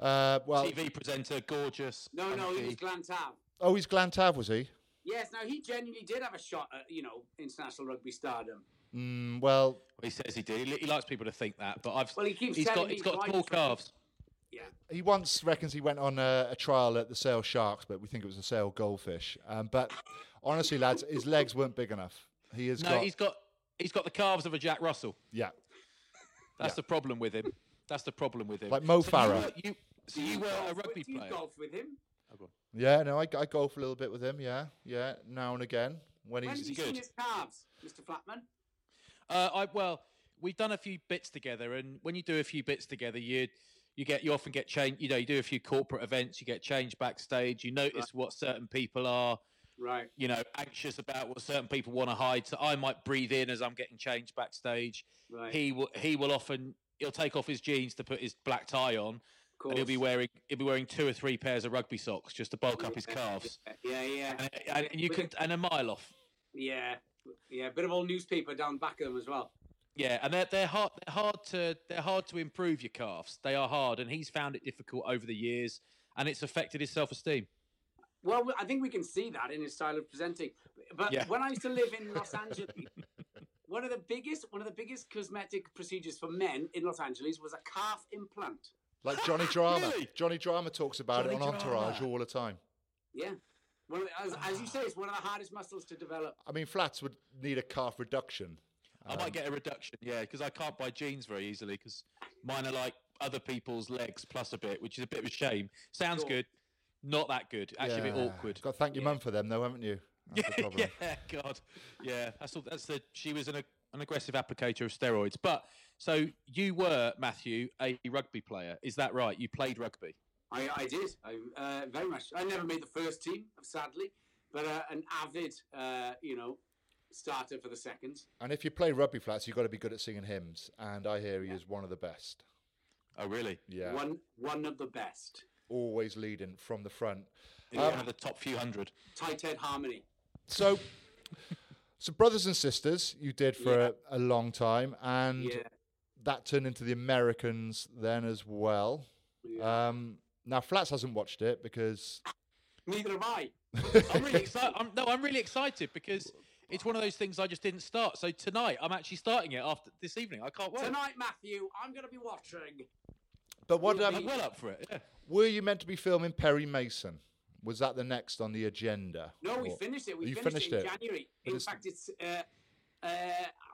uh, well, TV presenter, gorgeous. No, no, he was. Glantaf. oh, he's Glantaf, was he? Yes, now he genuinely did have a shot at, you know, international rugby stardom. Mm, well, He says he did. He, he likes people to think that, but I've. Well, he keeps he's telling got me he's got small calves. Yeah. He once reckons he went on a, a trial at the Sale Sharks, but we think it was the Sale Goldfish. Um, but honestly, lads, his legs weren't big enough. He has No, got, he's got he's got the calves of a Jack Russell. yeah, That's the problem with him. That's the problem with him. Like Mo so Farah. You, were- you, so you were a Golf with- rugby do you player. golf with him? yeah. No, I, I golf a little bit with him. Yeah, yeah, now and again when When have he's you good? seen his calves, Mr. Flatman? Uh, I well, we've done a few bits together, and when you do a few bits together, you you get you often get change. You know, you do a few corporate events, you get changed backstage. You notice what certain people are, Right. you know, anxious about, what certain people want to hide. So I might breathe in as I'm getting changed backstage. Right. He will he will often he'll take off his jeans to put his black tie on, and he'll be wearing he'll be wearing two or three pairs of rugby socks just to bulk up his calves. Yeah, yeah. And, and you can and a mile off. Yeah. Yeah, a bit of old newspaper down back of them as well. Yeah, and they're they're hard they're hard to they're hard to improve your calves. They are hard, and he's found it difficult over the years, and it's affected his self esteem. Well, I think we can see that in his style of presenting. But Yeah. when I used to live in Los *laughs* Angeles, one of the biggest one of the biggest cosmetic procedures for men in Los Angeles was a calf implant. like Johnny *laughs* Drama. Really? Johnny Drama talks about it Johnny on Entourage all the time. Yeah. Well, as, as you say, it's one of the hardest muscles to develop. I mean, flats would need a calf reduction. I might um, get a reduction, yeah, because I can't buy jeans very easily because mine are like other people's legs plus a bit, which is a bit of a shame. Sounds Sure. good, not that good. Actually, a bit awkward. Got to thank your mum for them, though, haven't you? That's the *laughs* problem. yeah, *laughs* God, yeah. That's all, that's the. She was an an aggressive applicator of steroids. But so you were Matthew a rugby player, is that right? You played rugby. I, I did. I uh, very much. I never made the first team, sadly, but uh, an avid, uh, you know, starter for the seconds. And if you play rugby flats, you've got to be good at singing hymns. And I hear he is one of the best. Oh, really? Yeah. One one of the best. Always leading from the front. In one of the top few hundred. Tight head harmony. So, so brothers and sisters, you did for Yeah. a, a long time, and Yeah. that turned into the Americans then as well. Um, now Flats hasn't watched it because Neither have I. *laughs* I'm really excited. I'm, no, I'm really excited because it's one of those things I just didn't start. So tonight I'm actually starting it after this evening. I can't wait. Tonight, Matthew, I'm going to be watching. But what Will um, I'm well up for it. Yeah. were you meant to be filming Perry Mason? Was that the next on the agenda? No, we finished it. We You finished, finished it in it? January. But In it's- fact, it's uh, uh,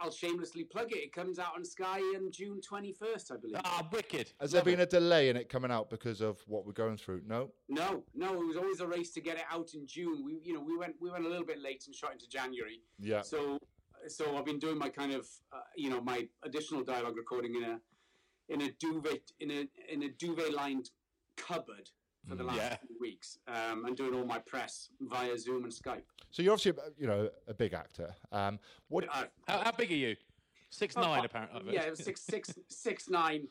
I'll shamelessly plug it. It comes out on Sky on June 21st, I believe. Ah, wicked. Has there been a delay in it coming out because of what we're going through? No. No, no, it was always a race to get it out in June. We, you know, we went we went a little bit late and shot into January. Yeah. So, so I've been doing my kind of, uh, you know, my additional dialogue recording in a, in a duvet in a in a duvet lined cupboard for the last Yeah. few weeks, um, and doing all my press via Zoom and Skype. So you're obviously, you know, a big actor. Um, what? Uh, How, how big are you? Six nine, apparently. Yeah, it was six six six nine.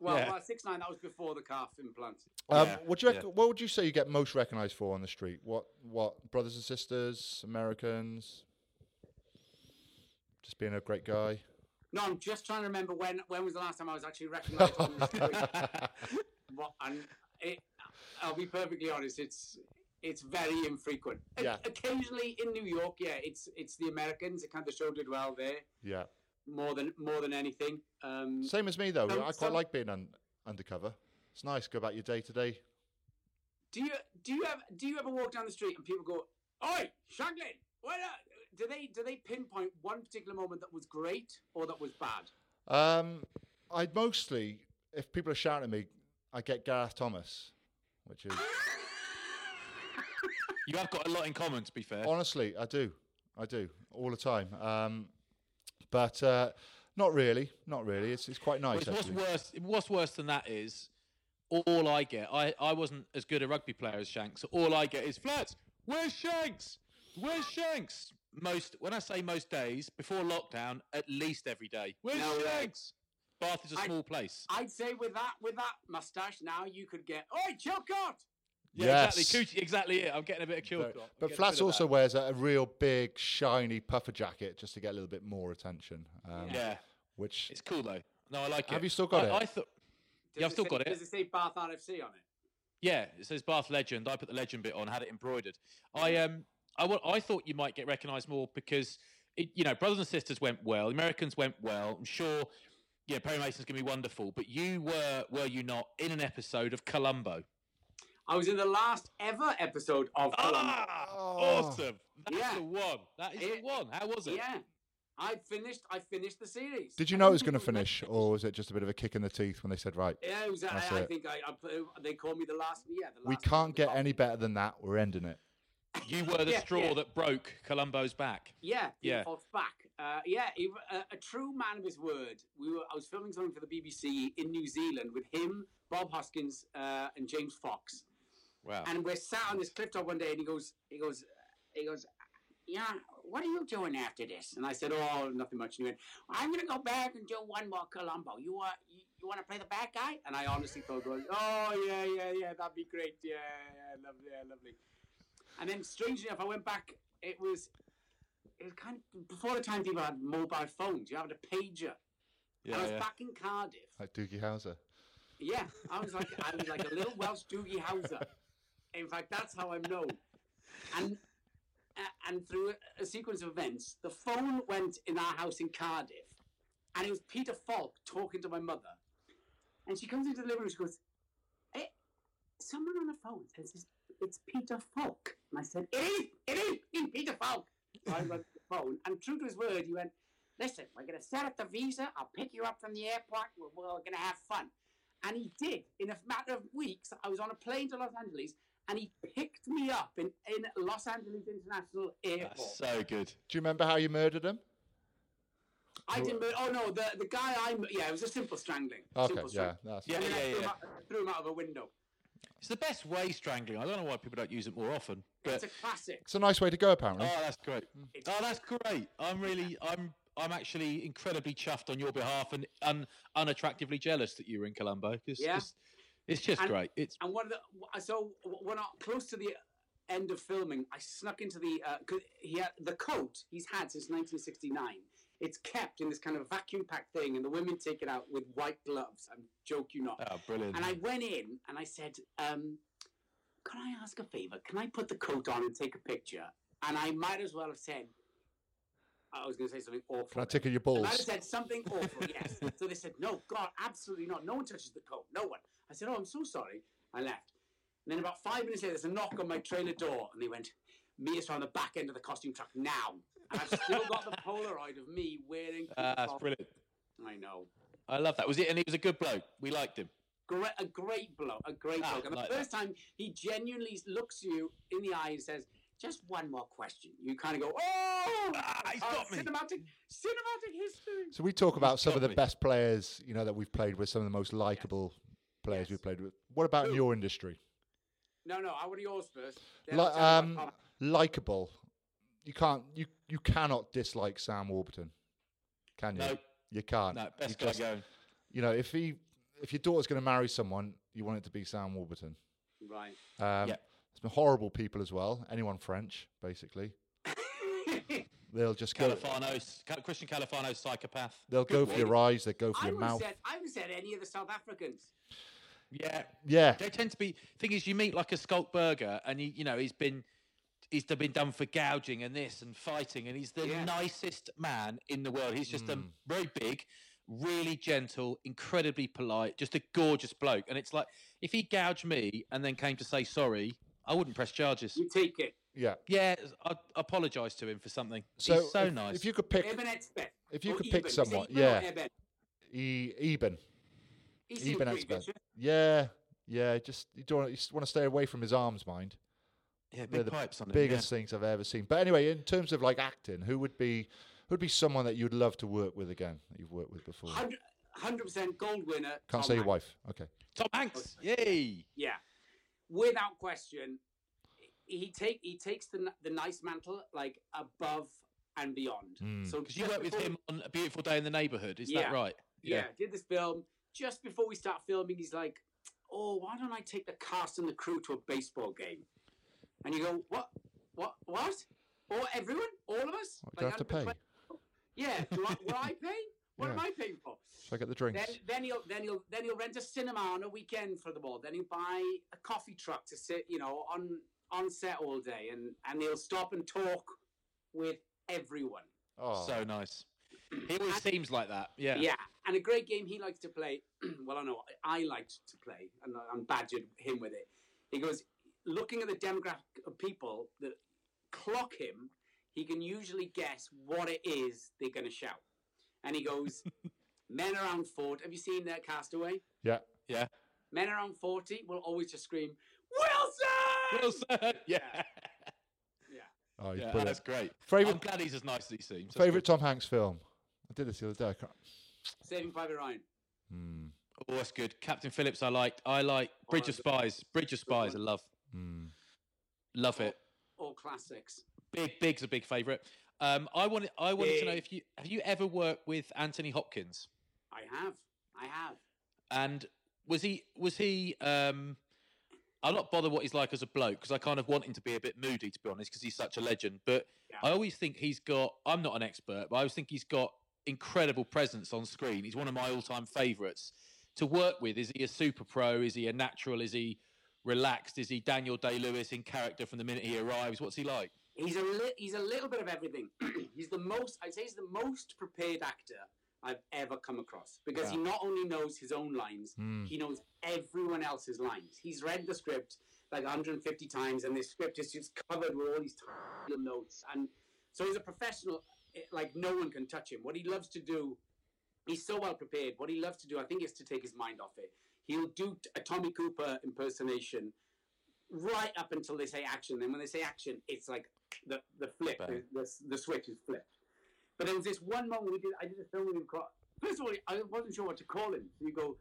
Well, Yeah. well, six nine. That was before the calf implant. Um, Yeah, what, do you yeah. what would you say you get most recognised for on the street? What? What? Brothers and sisters, Americans, just being a great guy. No, I'm just trying to remember when when was the last time I was actually recognised on the street. *laughs* And it, I'll be perfectly honest, it's it's very infrequent. Yeah. Occasionally in New York, yeah, it's it's the Americans. It kind of the show did well there Yeah. more than more than anything. Um, Same as me though. I quite some- like being un- undercover. It's nice. Go about your day to day. do you do you ever do you ever walk down the street and people go, "Oi, Shaglin, what?" are-" Do they do they pinpoint one particular moment that was great or that was bad? Um, I mostly, if people are shouting at me, I get Gareth Thomas, which is *laughs* You have got a lot in common, to be fair. honestly, I do, I do all the time. Um, but uh, not really, not really. It's it's quite nice. What's, what's worse? What's worse than that is all I get. I, I wasn't as good a rugby player as Shanks. So all I get is flats. Where's Shanks? Where's Shanks? Most when I say most days before lockdown, at least every day. Where's No way. Shanks? Bath is a I- small place. I'd say with that with that mustache now you could get, "Oi, Chilcott." Yeah, Yes. exactly. Coochie, exactly it. I'm getting a bit of kill. But, but Flats also wears a, a real big, shiny puffer jacket just to get a little bit more attention. Um, Yeah, Which it's cool though. No, I like it. Have you still got I, it? I thought. Yeah, I've still say, got it. Does it say Bath RFC on it? Yeah, it says Bath Legend. I put the legend bit on, had it embroidered. I um, I, I thought you might get recognised more because it, you know, Brothers and Sisters went well, Americans went well. I'm sure, yeah, Perry Mason's gonna be wonderful. But you were, were you not, in an episode of Columbo? I was in the last ever episode of Columbo. Ah, awesome! That's Yeah. the one. That is It- the one. How was it? Yeah, I finished. I finished the series. did you know it was going *laughs* to finish, or was it just a bit of a kick in the teeth when they said, "Right, Yeah, it was, That's I, I it. think I, I put- they called me the last. Yeah, the last we can't get any better than that. We're ending it." You were the Yeah, straw yeah. that broke Columbo's back. Yeah, Yeah. Back. Uh, yeah, he, a, a true man of his word. We were. I was filming something for the BBC in New Zealand with him, Bob Hoskins, uh, and James Fox. Wow. And we're sat on this cliff top one day, and he goes, he goes, he goes, yeah, what are you doing after this? And I said, oh, nothing much. And he went, I'm going to go back and do one more Columbo. You want, you, you want to play the bad guy? And I honestly thought, oh yeah, yeah, yeah, that'd be great. Yeah, yeah, lovely, yeah, lovely. And then, strangely enough, I went back. It was, it was kind of before the time people had mobile phones. You had a pager. and I was yeah. back in Cardiff. Like Doogie Howser. Yeah, I was like I was like a little Welsh Doogie Howser. In fact, that's how I'm known. And and through a, sequence of events, the phone went in our house in Cardiff, and it was Peter Falk talking to my mother. And she comes into the living room. She goes, "Hey, someone on the phone and says it's, it's Peter Falk." And I said, "It is, it is, it's Peter Falk." So I went to the phone, and true to his word, he went, "Listen, we're going to set up the visa. I'll pick you up from the airport. We're, we're going to have fun." And he did. In a matter of weeks, I was on a plane to Los Angeles, and he picked me up in, in Los Angeles International Airport. That's so good. Do you remember how you murdered him? I didn't. Oh no, the the guy I yeah, it was a simple strangling. Okay, simple yeah, strangling. that's Yeah, And then yeah, threw. Him out, threw him out of a window. It's the best way strangling. I don't know why people don't use it more often. But It's a classic. It's a nice way to go, apparently. Oh, that's great. Oh, that's great. I'm really, I'm, I'm actually incredibly chuffed on your behalf and un, unattractively jealous that you were in Columbo because Yeah. it's, it's just And- great. It's And one of the so when I close to the end of filming, I snuck into the uh 'cause he had the coat he's had since 1969. It's kept in this kind of vacuum packed thing, and the women take it out with white gloves. I joke you not. oh, brilliant. And I went in and I said, um, "Can I ask a favor? Can I put the coat on and take a picture?" And I might as well have said, "I was going to say something awful." Can I tickle your I might balls? have said something awful. Yes. so they said, "No, God, absolutely not. No one touches the coat. No one." I said, "Oh, I'm so sorry." I left. And then about five minutes later, there's a knock on my trailer door, and they went, me is on the back end of the costume truck now, I've still got the Polaroid of me wearing. Ah, that's Peter brilliant. I know. I love that. Was it? And he was a good bloke. We liked him. Great, a great bloke, a great Ah, bloke. And the like first time he genuinely looks you in the eye and says, "Just one more question," you kind of go, "Oh, Ah, he's uh, got me." cinematic, cinematic history." So we talk about some of the me. best players, you know, that we've played with, some of the most likable players Yes. we've played with. What about in your industry? No, no, I want yours first. Then Li- I'll tell you um, likable. You can't. You you cannot dislike Sam Warburton, can you? No. you can't. No, You best guy just- going. You know, if he if your daughter's going to marry someone, you want it to be Sam Warburton. Right. Um, Yeah. There's been horrible people as well. Anyone French, basically. *laughs* They'll just go. Califano's, Cal- Christian Califano's psychopath. They'll go Good for your eyes. They go for I your have mouth. said, I would have said any of the South Africans. Yeah. Yeah. They tend to be. Thing is, you meet like a Schalk Burger, and you, you know he's been he's been done for gouging and this and fighting, and he's the Yeah. nicest man in the world. He's just Hmm. um, very big, really gentle, incredibly polite, just a gorgeous bloke. And it's like if he gouged me and then came to say sorry, I wouldn't press charges. You take it. Yeah. Yeah, I apologise to him for something. So, he's so if, nice. if you could pick if you Or could pick Eben. Is someone, yeah. Eben? e, Eben, He Eben pretty. Yeah, yeah. Just you don't you just want to stay away from his arms, mind. Yeah, They're big the pipes on him. biggest things I've ever seen. But anyway, in terms of like acting, who would be who would be someone that you'd love to work with again that you've worked with before? 100 percent gold winner. Can't Tom say your wife. Okay. Tom Hanks. Yay. Yeah, without question, he take he takes the the nice mantle like above and beyond. Hmm. So Because you just worked with him on A Beautiful Day in the Neighbourhood, is Yeah. that right? Yeah. did this film just before we start filming. He's like, "Oh, why don't I take the cast and the crew to a baseball game?" And you go, "What? What? What? Or everyone? All of us? Well, you don't have to pay. the- Yeah. Do I, will I pay? What am I paying for? So I get the drinks. Then, then he'll then he'll then he'll rent a cinema on a weekend for the ball. Then he'll buy a coffee truck to sit, you know, on on set all day, and and he'll stop and talk with everyone. oh, So nice. He always seems like that. Yeah. Yeah, and a great game he likes to play. *clears throat* well, I know I liked to play, and I'm badgered him with it. He goes looking at the demographic of people that clock him. He can usually guess what it is they're going to shout, and he goes, *laughs* "Men around forty. Have you seen that Castaway? yeah. Yeah. Men around forty will always just scream, Wilson! Wilson. *laughs* Yeah. Yeah. Oh, he's Yeah, brilliant. that's great. Favourite- I'm glad he's as nice as he seems. That's Favorite good. Tom Hanks film? I did this the other day. I can't- Saving Private Ryan. Hmm. Oh, that's good. Captain Phillips, I liked. I like oh, Bridge of Spies. Bridge of Spies, I love. Love it. All classics. Big, Big's a big favourite. Um, I wanted, I wanted to know if you have you ever worked with Anthony Hopkins, I have. I have. and was he was he? Um, I'm not bothered what he's like as a bloke because I kind of want him to be a bit moody, to be honest, because he's such a legend. But Yeah. I always think he's got. I'm not an expert, but I always think he's got incredible presence on screen. He's one of my all-time favourites to work with. Is he a super pro? Is he a natural? Is he relaxed? Is he Daniel Day Lewis in character from the minute he arrives? What's he like? He's a li- he's a little bit of everything. *clears throat* he's the most I'd say he's the most prepared actor I've ever come across because he not only knows his own lines, he knows everyone else's lines. He's read the script like 150 times, and this script is just covered with all these notes. And so he's a professional. eh, Like no one can touch him. What he loves to do, he's so well prepared. What he loves to do, I think, is to take his mind off it. He'll do a Tommy Cooper impersonation right up until they say action. Then when they say action, it's like the the flip, the, the, the switch is flipped. But there was this one moment we did. I did a film with him. Called, first of all, I wasn't sure what to call him. So you go,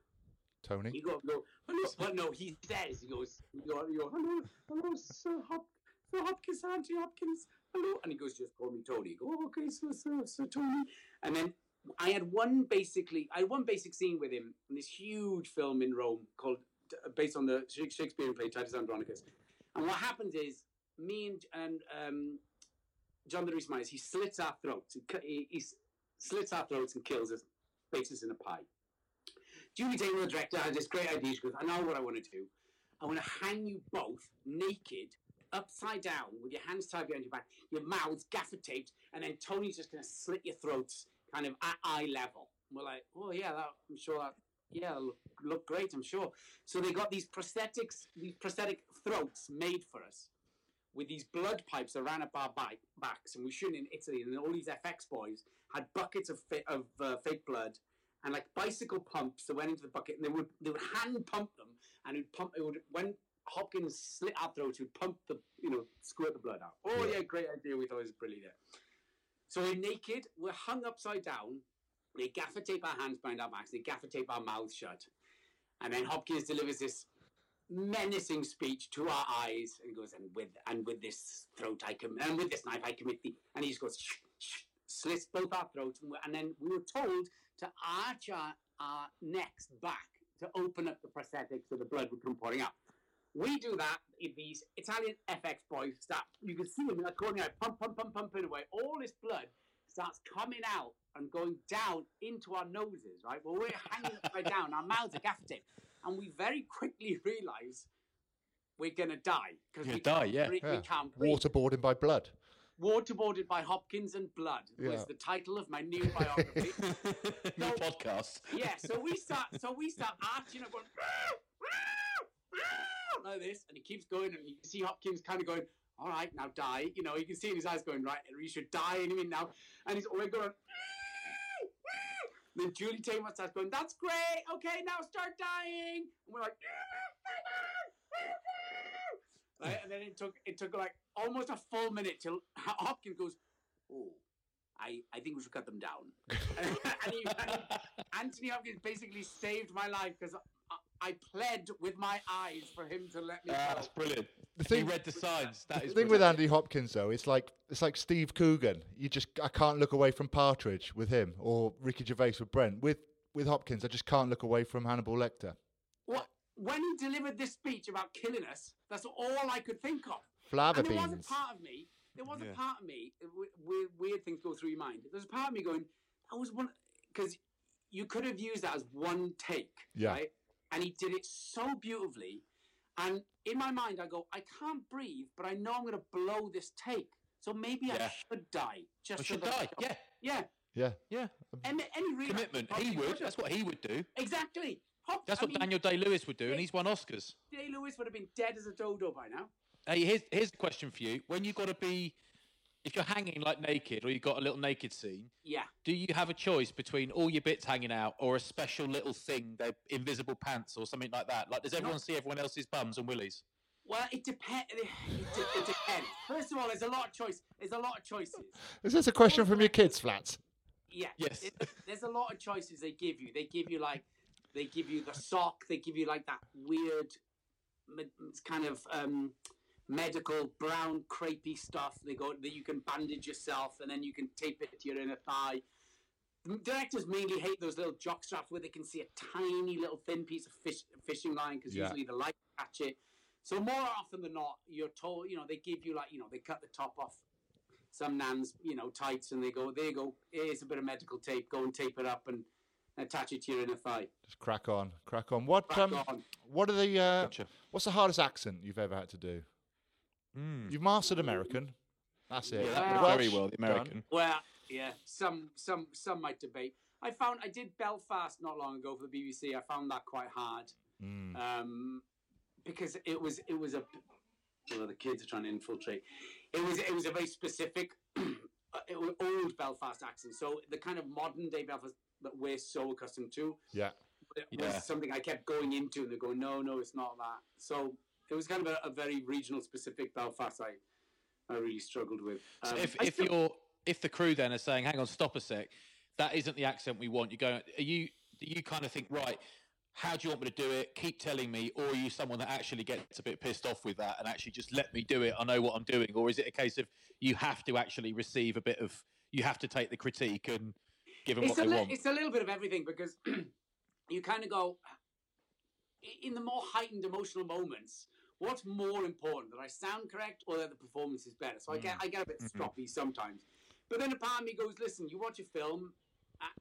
Tony. you go, go. Hello. Well, no, he says he goes, you go, you go hello, hello, Sir, Hop, Sir Hopkins, Auntie Hopkins, hello, and he goes, just call me Tony. You go, oh, okay, Sir, Sir, Sir Tony, and then. I had one basically, I had one basic scene with him in this huge film in Rome called, based on the Shak- Shakespearean play Titus Andronicus. And what happens is, me and, and um, Jonathan Rhys Meyers, he slits our throats. He, he, he slits our throats and kills us, bakes us in a pie. Julie Taymor, the director, had this great idea. She goes, I know what I want to do. I want to hang you both naked, upside down, with your hands tied behind your back, your mouths gaffer taped, and then Tony's just going to slit your throats kind of at eye level. We're like, oh, yeah, that, I'm sure that, yeah, look, look great, I'm sure. So they got these prosthetics, these prosthetic throats made for us. with these blood pipes that ran up our back, backs, and we shouldn't in Italy, and all these FX boys had buckets of fa- of uh, fake blood and like bicycle pumps that went into the bucket, and they would they would hand pump them, and it would pump. It would when Hopkins slit our throats, he would pump the you know squirt the blood out. Oh yeah, great idea. We thought it was brilliant. So we're naked, we're hung upside down. They gaffer tape our hands behind our backs. They gaffer tape our mouths shut, and then Hopkins delivers this menacing speech to our eyes and goes and with and with this throat I com- and with this knife I commit the and he just goes shh, shh, slits both our throats and, and then we were told to arch our, our necks back to open up the prosthetic so the blood would come pouring out. We do that. if These Italian FX boys start. You can see them in the corner, like, pump, pump, pump, pumping away. All this blood starts coming out and going down into our noses. Right. Well, we're hanging upside *laughs* down. Our mouths are gaffer tape, and we very quickly *laughs* realise we're gonna die because You're we die, yeah. breathe- Yeah. We can't breathe. Waterboarding by blood. Waterboarded by Hopkins and Blood Yeah. was the title of my new *laughs* biography. New podcast. yeah, so we start, so we start arching up, going like this, and he keeps going, and you see Hopkins kind of going, "All right, now die." You know, you can see in his eyes going, "Right, you should die any minute now," and he's always going. Then Julie Taymor starts going, "That's great. Okay, now start dying." And we're like, right? And then it took it took like almost a full minute till *laughs* Hopkins goes, "Oh, I I think we should cut them down." *laughs* and, he, and Anthony Hopkins basically saved my life because I, I pled with my eyes for him to let me Ah, go. that's brilliant. The he thing- read the signs. That The is thing with. Andy Hopkins though, it's like it's like Steve Coogan. You just I can't look away from Partridge with him, or Ricky Gervais with Brent. With with Hopkins, I just can't look away from Hannibal Lecter. What when he delivered this speech about killing us, that's all I could think of. Flava and there was a part of me. There was Yeah. a part of me. Weird, weird things go through your mind. There's a part of me going, "I was one," because you could have used that as one take, Yeah. right? And he did it so beautifully. And in my mind, I go, "I can't breathe, but I know I'm going to blow this take, so maybe I should die." Just I for should the- die. Yeah, yeah. Yeah, yeah. Any, any real Commitment. He would. have. That's what he would do. Exactly. Hop, That's I what mean, Daniel Day Lewis would do, and he's won Oscars. Day Lewis would have been dead as a dodo by now. Hey, here's here's the question for you: When you've got to be, if you're hanging like naked, or you've got a little naked scene, Yeah. do you have a choice between all your bits hanging out or a special little thing, they're invisible pants or something like that? Like, does everyone see everyone else's bums and willies? Well, it depends. It, de- it depends. First of all, there's a lot of choice. There's a lot of choices. is this a question from your kids' flats? Yeah. Yes. it- there's a lot of choices they give you. They give you like, they give you the sock. They give you like that weird, it's kind of um, medical brown crepey stuff. They go that you can bandage yourself and then you can tape it to your inner thigh. Directors mainly hate those little jock straps where they can see a tiny little thin piece of fish, fishing line because Yeah. usually the light catch it. So more often than not, you're told, you know, they give you like, you know, they cut the top off some nans, you know, tights, and they go, there you go, here's a bit of medical tape, go and tape it up and attach it to your inner thigh. Just crack on, crack on. What Crack um, on. what are the uh, Gotcha. what's the hardest accent you've ever had to do? You've mastered American. That's it. Yeah, that went very well. The done. American. Well, yeah, some some some might debate. I found I did Belfast not long ago for the BBC. I found that quite hard Mm. um, because it was it was a well, the kids are trying to infiltrate. It was it was a very specific *clears throat* uh, it was old Belfast accent. So the kind of modern day Belfast that we're so accustomed to. Yeah. it Yeah. was something I kept going into, and they're going, no, no, it's not that. So it was kind of a, a very regional specific Belfast. I I really struggled with. So Um, if if still- you're if the crew then are saying, "Hang on, stop a sec," that isn't the accent we want. You go, are you do you kind of think right? How do you want me to do it? Keep telling me, or are you someone that actually gets a bit pissed off with that and actually just let me do it? I know what I'm doing, or is it a case of you have to actually receive a bit of, you have to take the critique and give them it's what they li- want? it's a little bit of everything because *clears throat* you kind of go in the more heightened emotional moments. What's more important, that I sound correct or that the performance is better? So I Mm. get I get a bit Mm-hmm. stroppy sometimes, but then a part of me goes, "Listen, you watch a film,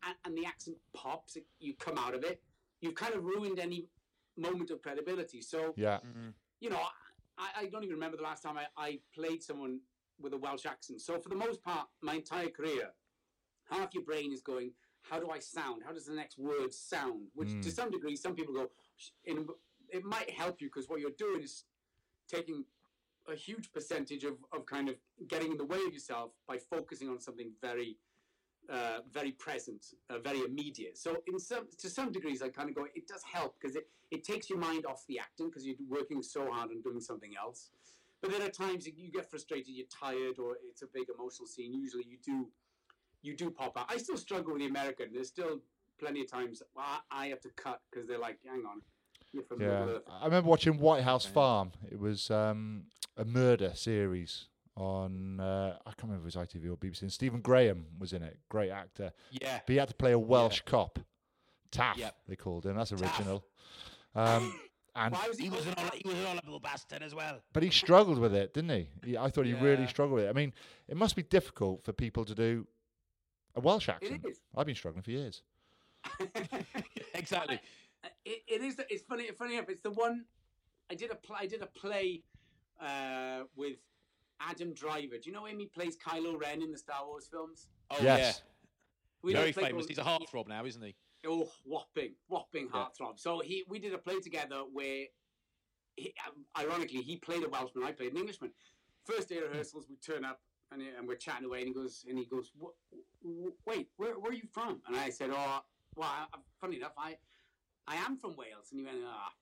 and, and the accent pops, you come out of it, you've kind of ruined any moment of credibility." So Yeah. you know, I, I don't even remember the last time I, I played someone with a Welsh accent. So for the most part, my entire career, half your brain is going, how do I sound? How does the next word sound? Which to some degree, some people go, in, it might help you because what you're doing is taking a huge percentage of, of kind of getting in the way of yourself by focusing on something very uh, very present, uh, very immediate. So in some to some degrees, I kind of go, it does help because it, it takes your mind off the acting because you're working so hard on doing something else. But then at times you get frustrated, you're tired, or it's a big emotional scene. Usually, you do you do pop out. I still struggle with the American. There's still plenty of times well, I have to cut because they're like, hang on, Yeah. I remember watching White House Farm. It was um, a murder series on uh, I can't remember if it was ITV or BBC. And Stephen Graham was in it, great actor. Yeah. But he had to play a Welsh cop, Taff. Yep. They called him. That's original. Um, *laughs* and Why was he, He was an he was an honourable bastard as well. but he struggled with it, didn't he? he I thought he really struggled with it. I mean, it must be difficult for people to do a Welsh accent. is. I've been struggling for years. *laughs* exactly. It, it is. It's funny. Funny enough, it's the one I did a play. I did a play uh, with Adam Driver. Do you know him? He plays Kylo Ren in the Star Wars films. Oh Yes. Yeah. did a Very famous. called- He's a heartthrob now, isn't he? Oh, whopping, whopping Yeah. heartthrob. So he, we did a play together where, he, um, ironically, he played a Welshman, I played an Englishman. First day of rehearsals, we turn up and, and we're chatting away, and he goes, and he goes, "Wh- wh- wait, where, where are you from? And I said, oh, well, I, I- funny enough, I, I am from Wales. And he went, ah,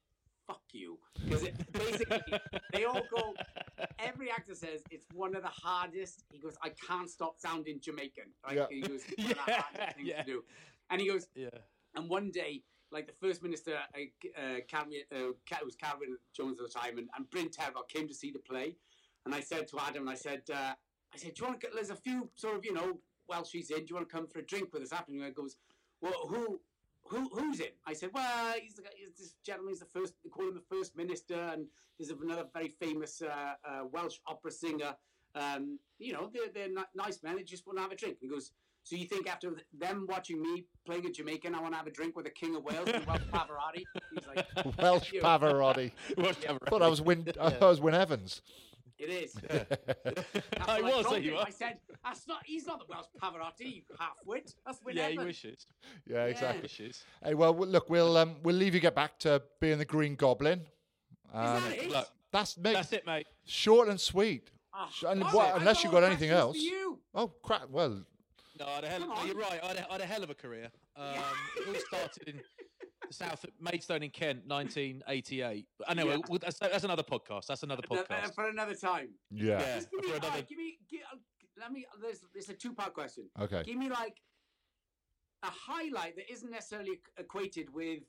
fuck you, because basically they all go. Every actor says it's one of the hardest. He goes, I can't stop sounding Jamaican. Like, Yeah. He goes, it's one of the *laughs* Yeah, hardest things yeah. to do. And he goes, Yeah. and one day, like the first minister, uh, uh, Carwyn, uh, it was Carwyn Jones at the time, and, and Bryn Terfel came to see the play. And I said to Adam, I said, uh, I said, do you want to? Get, there's a few sort of, you know, Welshies in. Do you want to come for a drink with us afternoon? He goes, well, who? Who, who's in? I said, well, he's, the, he's this gentleman. He's the first. They call him the first minister, and there's another very famous uh, uh, Welsh opera singer. Um, you know, they're, they're nice men. They just want to have a drink. He goes, so you think after them watching me playing a Jamaican, I want to have a drink with the King of Wales, and Welsh *laughs* Pavarotti? He's like, Welsh you. Pavarotti. *laughs* I thought I was Wynne. I thought I was Wynne Evans. It is. *laughs* That's I what was, told you him. I said, "That's not. He's not the Welsh Pavarotti. You half-wit. That's Wynne Yeah, he Evans." wishes. Yeah, exactly. Wishes. Hey, well, look, we'll um, we'll leave you get back to being the Green Goblin. Is Um, that it? Look, that's mate, that's it, mate. short and sweet. Ah, and what- unless you got got anything else. for you. Oh crap! Well, No, I had a hell, Come you're right. I had, a, I had a hell of a career. Um, it all started in the south of Maidstone in Kent, *laughs* 1988. But anyway, Yeah. well, that's, that's another podcast. That's another No, uh, podcast. for another time. yeah. Yeah. Just give me, for another- right, give me, give, uh, let me. There's, there's a two-part question. Okay. Give me like a highlight that isn't necessarily equated with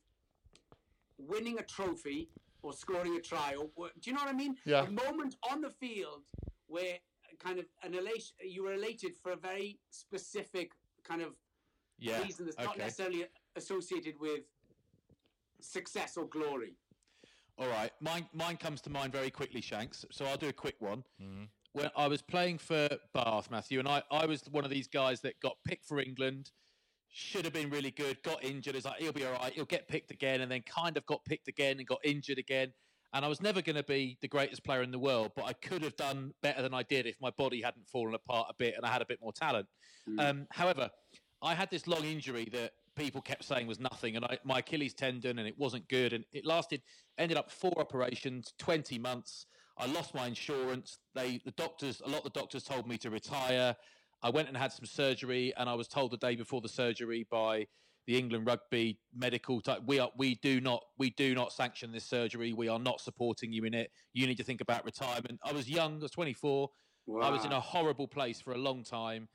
winning a trophy or scoring a try. Or do you know what I mean? Yeah. A moment on the field where kind of an elation, you were elated for a very specific kind of yeah. reason that's not necessarily associated with success or glory. All right, mine mine comes to mind very quickly, Shanks. So I'll do a quick one. Mm-hmm. When I was playing for Bath, Matthew, and I, I was one of these guys that got picked for England, should have been really good, got injured. It's like he'll be all right, he'll get picked again, and then kind of got picked again and got injured again. And I was never going to be the greatest player in the world, but I could have done better than I did if my body hadn't fallen apart a bit and I had a bit more talent. Um, however, I had this long injury that people kept saying was nothing, and I, my Achilles tendon, and it wasn't good, and it lasted, ended up four operations, twenty months. I lost my insurance. They, the doctors, a lot of the doctors told me to retire. I went and had some surgery, and I was told the day before the surgery by the England Rugby medical type, we are, we do not, we do not sanction this surgery. We are not supporting you in it. You need to think about retirement. I was young. I was 24. Wow. I was in a horrible place for a long time,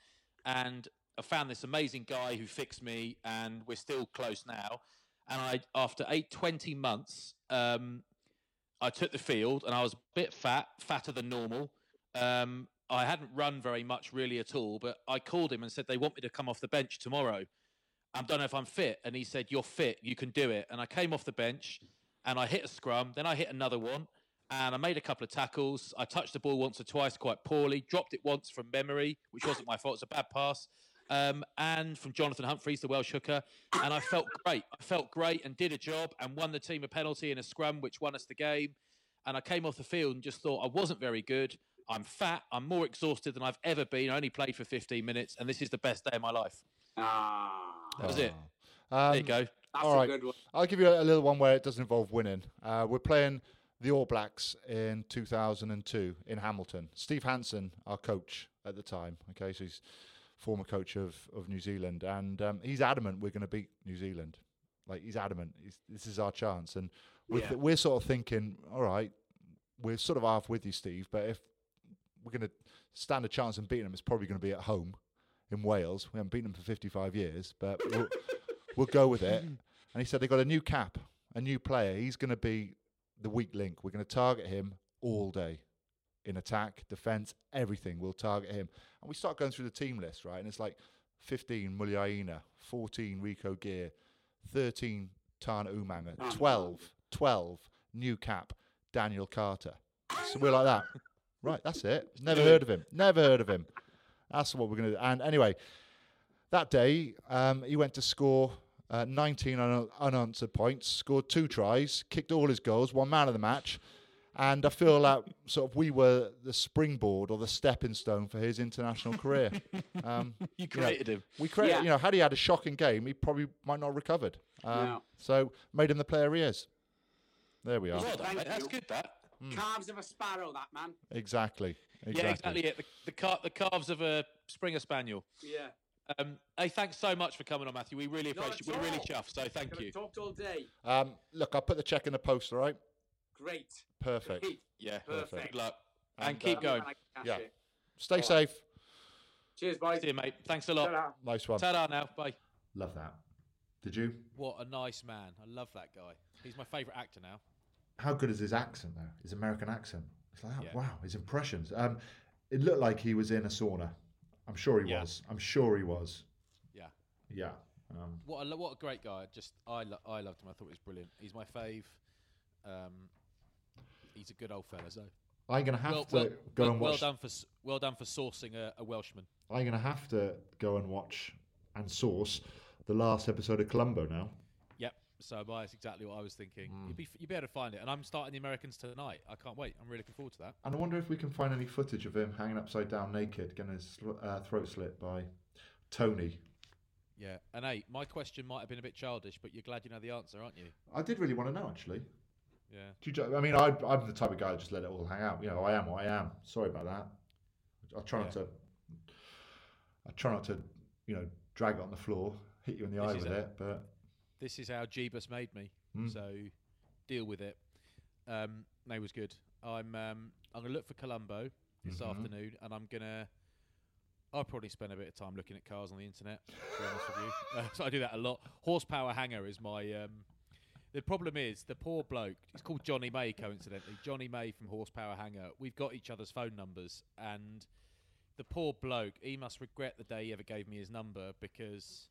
and I found this amazing guy who fixed me, and we're still close now. And I, after eight, 20 months, um, I took the field, and I was a bit fat, fatter than normal. Um, I hadn't run very much really at all, but I called him and said they want me to come off the bench tomorrow. I don't know if I'm fit, and he said you're fit, you can do it. And I came off the bench, and I hit a scrum, then I hit another one, and I made a couple of tackles. I touched the ball once or twice quite poorly, dropped it once from memory, which wasn't my fault. It's a bad pass. Um, and from Jonathan Humphreys, the Welsh hooker. And I felt great. I felt great and did a job and won the team a penalty in a scrum, which won us the game. And I came off the field and just thought I wasn't very good. I'm fat. I'm more exhausted than I've ever been. I only played for 15 minutes, and this is the best day of my life. Ah, That was it. Um, There you go. that's all a good one. I'll give you a, a little one where it doesn't involve winning. Uh, we're playing the All Blacks in 2002 in Hamilton. Steve Hansen, our coach at the time. Okay, so he's former coach of, of New Zealand, and um, he's adamant we're going to beat New Zealand. Like he's adamant, he's, this is our chance, and we're, Yeah. we're sort of thinking, all right, we're sort of half with you, Steve, but if we're going to stand a chance in beating them, it's probably going to be at home in Wales. We haven't beaten them for 55 years, but we'll, *laughs* we'll go with it. And he said they got a new cap, a new player. He's going to be the weak link. We're going to target him all day in attack, defense, everything. We'll target him. And we start going through the team list, right? And it's like 15 Muliaina, 14 Rico Gear, 13 Tana Umanga, 12, 12 new cap Daniel Carter. So we're like that. Right, that's it. Never heard of him. Never heard of him. That's what we're going to do. And anyway, that day, um, he went to score uh, 19 un- unanswered points, scored two tries, kicked all his goals, won man of the match. And I feel like sort of we were the springboard or the stepping stone for his international career. *laughs* Um, You know, created him. we created, Yeah. you know, had he had a shocking game, he probably might not have recovered. Um, No. So made him the player he is. There we are. Well done, That's you. good. That. Calves of a sparrow, that man. Exactly. Exactly. Yeah, exactly. It. The the, car, the calves of a Springer Spaniel. Yeah. Um, hey, thanks so much for coming on, Matthew. We really appreciate. at We're really chuffed. So thank Could you. talked all day. Um, look, I'll put the check in the post, all right? Great. Perfect. Great. Yeah. Perfect. Good luck. And, And, keep uh, going. I can cash Yeah. it. Stay safe. Cheers, boys. See you, mate. Thanks a lot. Ta-ra. Nice one. Ta-da now. Bye. Love that. Did you? What a nice man. I love that guy. He's my favourite actor now. How good is his accent, though? His American accent. It's like, oh, Yeah. wow, his impressions. Um, it looked like he was in a sauna. I'm sure he Yeah. was. I'm sure he was. Yeah. Yeah. Um, What a what a great guy. Just I lo- I loved him. I thought he was brilliant. He's my fave. Um, he's a good old fella. So I'm gonna have well, to well, go well, and well watch. done for well done for sourcing a, a Welshman. I'm gonna have to go and watch and source the last episode of Columbo now. Yep. So am I. That's exactly what I was thinking. Mm. You'd be you'd be able to find it. And I'm starting the Americans tonight. I can't wait. I'm really looking forward to that. And I wonder if we can find any footage of him hanging upside down naked, getting his uh, throat slit by Tony. Yeah. And hey, my question might have been a bit childish, but you're glad you know the answer, aren't you? I did really want to know, actually. Yeah. Do you, I mean, I, I'm the type of guy that just let it all hang out. You know, I am what I am. Sorry about that. I try not Yeah. to. I try not to, you know, drag it on the floor, hit you in the This eye with a- it. But This is how Jeebus made me. Mm. So deal with it. Um, no, was good. I'm um, I'm gonna look for Columbo this Mhm. afternoon, and I'm gonna. I'll probably spend a bit of time looking at cars on the internet. To be honest with you, uh, *laughs* so *laughs* I do that a lot. Horsepower hanger is my. Um, the problem is the poor bloke. He's called Johnny May, coincidentally. Johnny May from Horsepower Hanger. We've got each other's phone numbers, and the poor bloke. He must regret the day he ever gave me his number because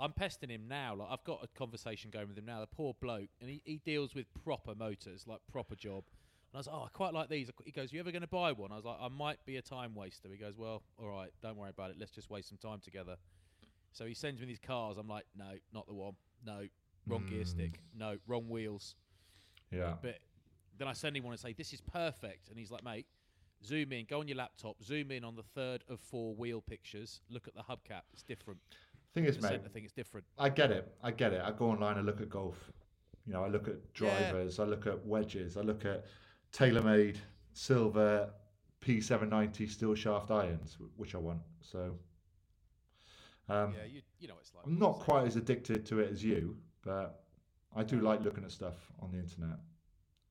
I'm pesting him now. Like I've got a conversation going with him now. The poor bloke, and he, he deals with proper motors, like proper job. And I was like, oh, I quite like these. He goes, you ever going to buy one? I was like, I might be a time waster. He goes, well, all right, don't worry about it. Let's just waste some time together. So he sends me these cars. I'm like, no, not the one. No, wrong gear stick. No, wrong wheels. yeah, But then I send him one and say, this is perfect. And he's like, mate, zoom in, go on your laptop, zoom in on the third of four wheel pictures. Look at the hubcap. It's different. thing is, mate, centre thing is different. I get it. I get it. I go online. and look at golf. You know, I look at Yeah. drivers. I look at wedges. I look at TaylorMade silver P790 steel shaft irons, which I want. So, um, yeah, you, you know what it's like. I'm not quite as addicted to it as you, but I do like looking at stuff on the internet.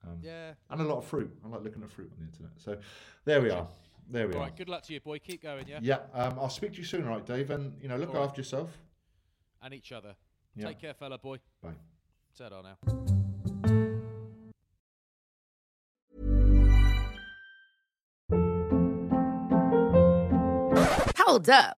Um, Yeah. And a lot of fruit. I like looking at fruit on the internet. So, there we are. There we All are. right, good luck to you, boy. Keep going, yeah? Yeah. Um, I'll speak to you soon, all right, Dave? And you know, look All right. after yourself. And each other. Yeah. Take care, fella boy. Bye. Ta-da now. Hold up.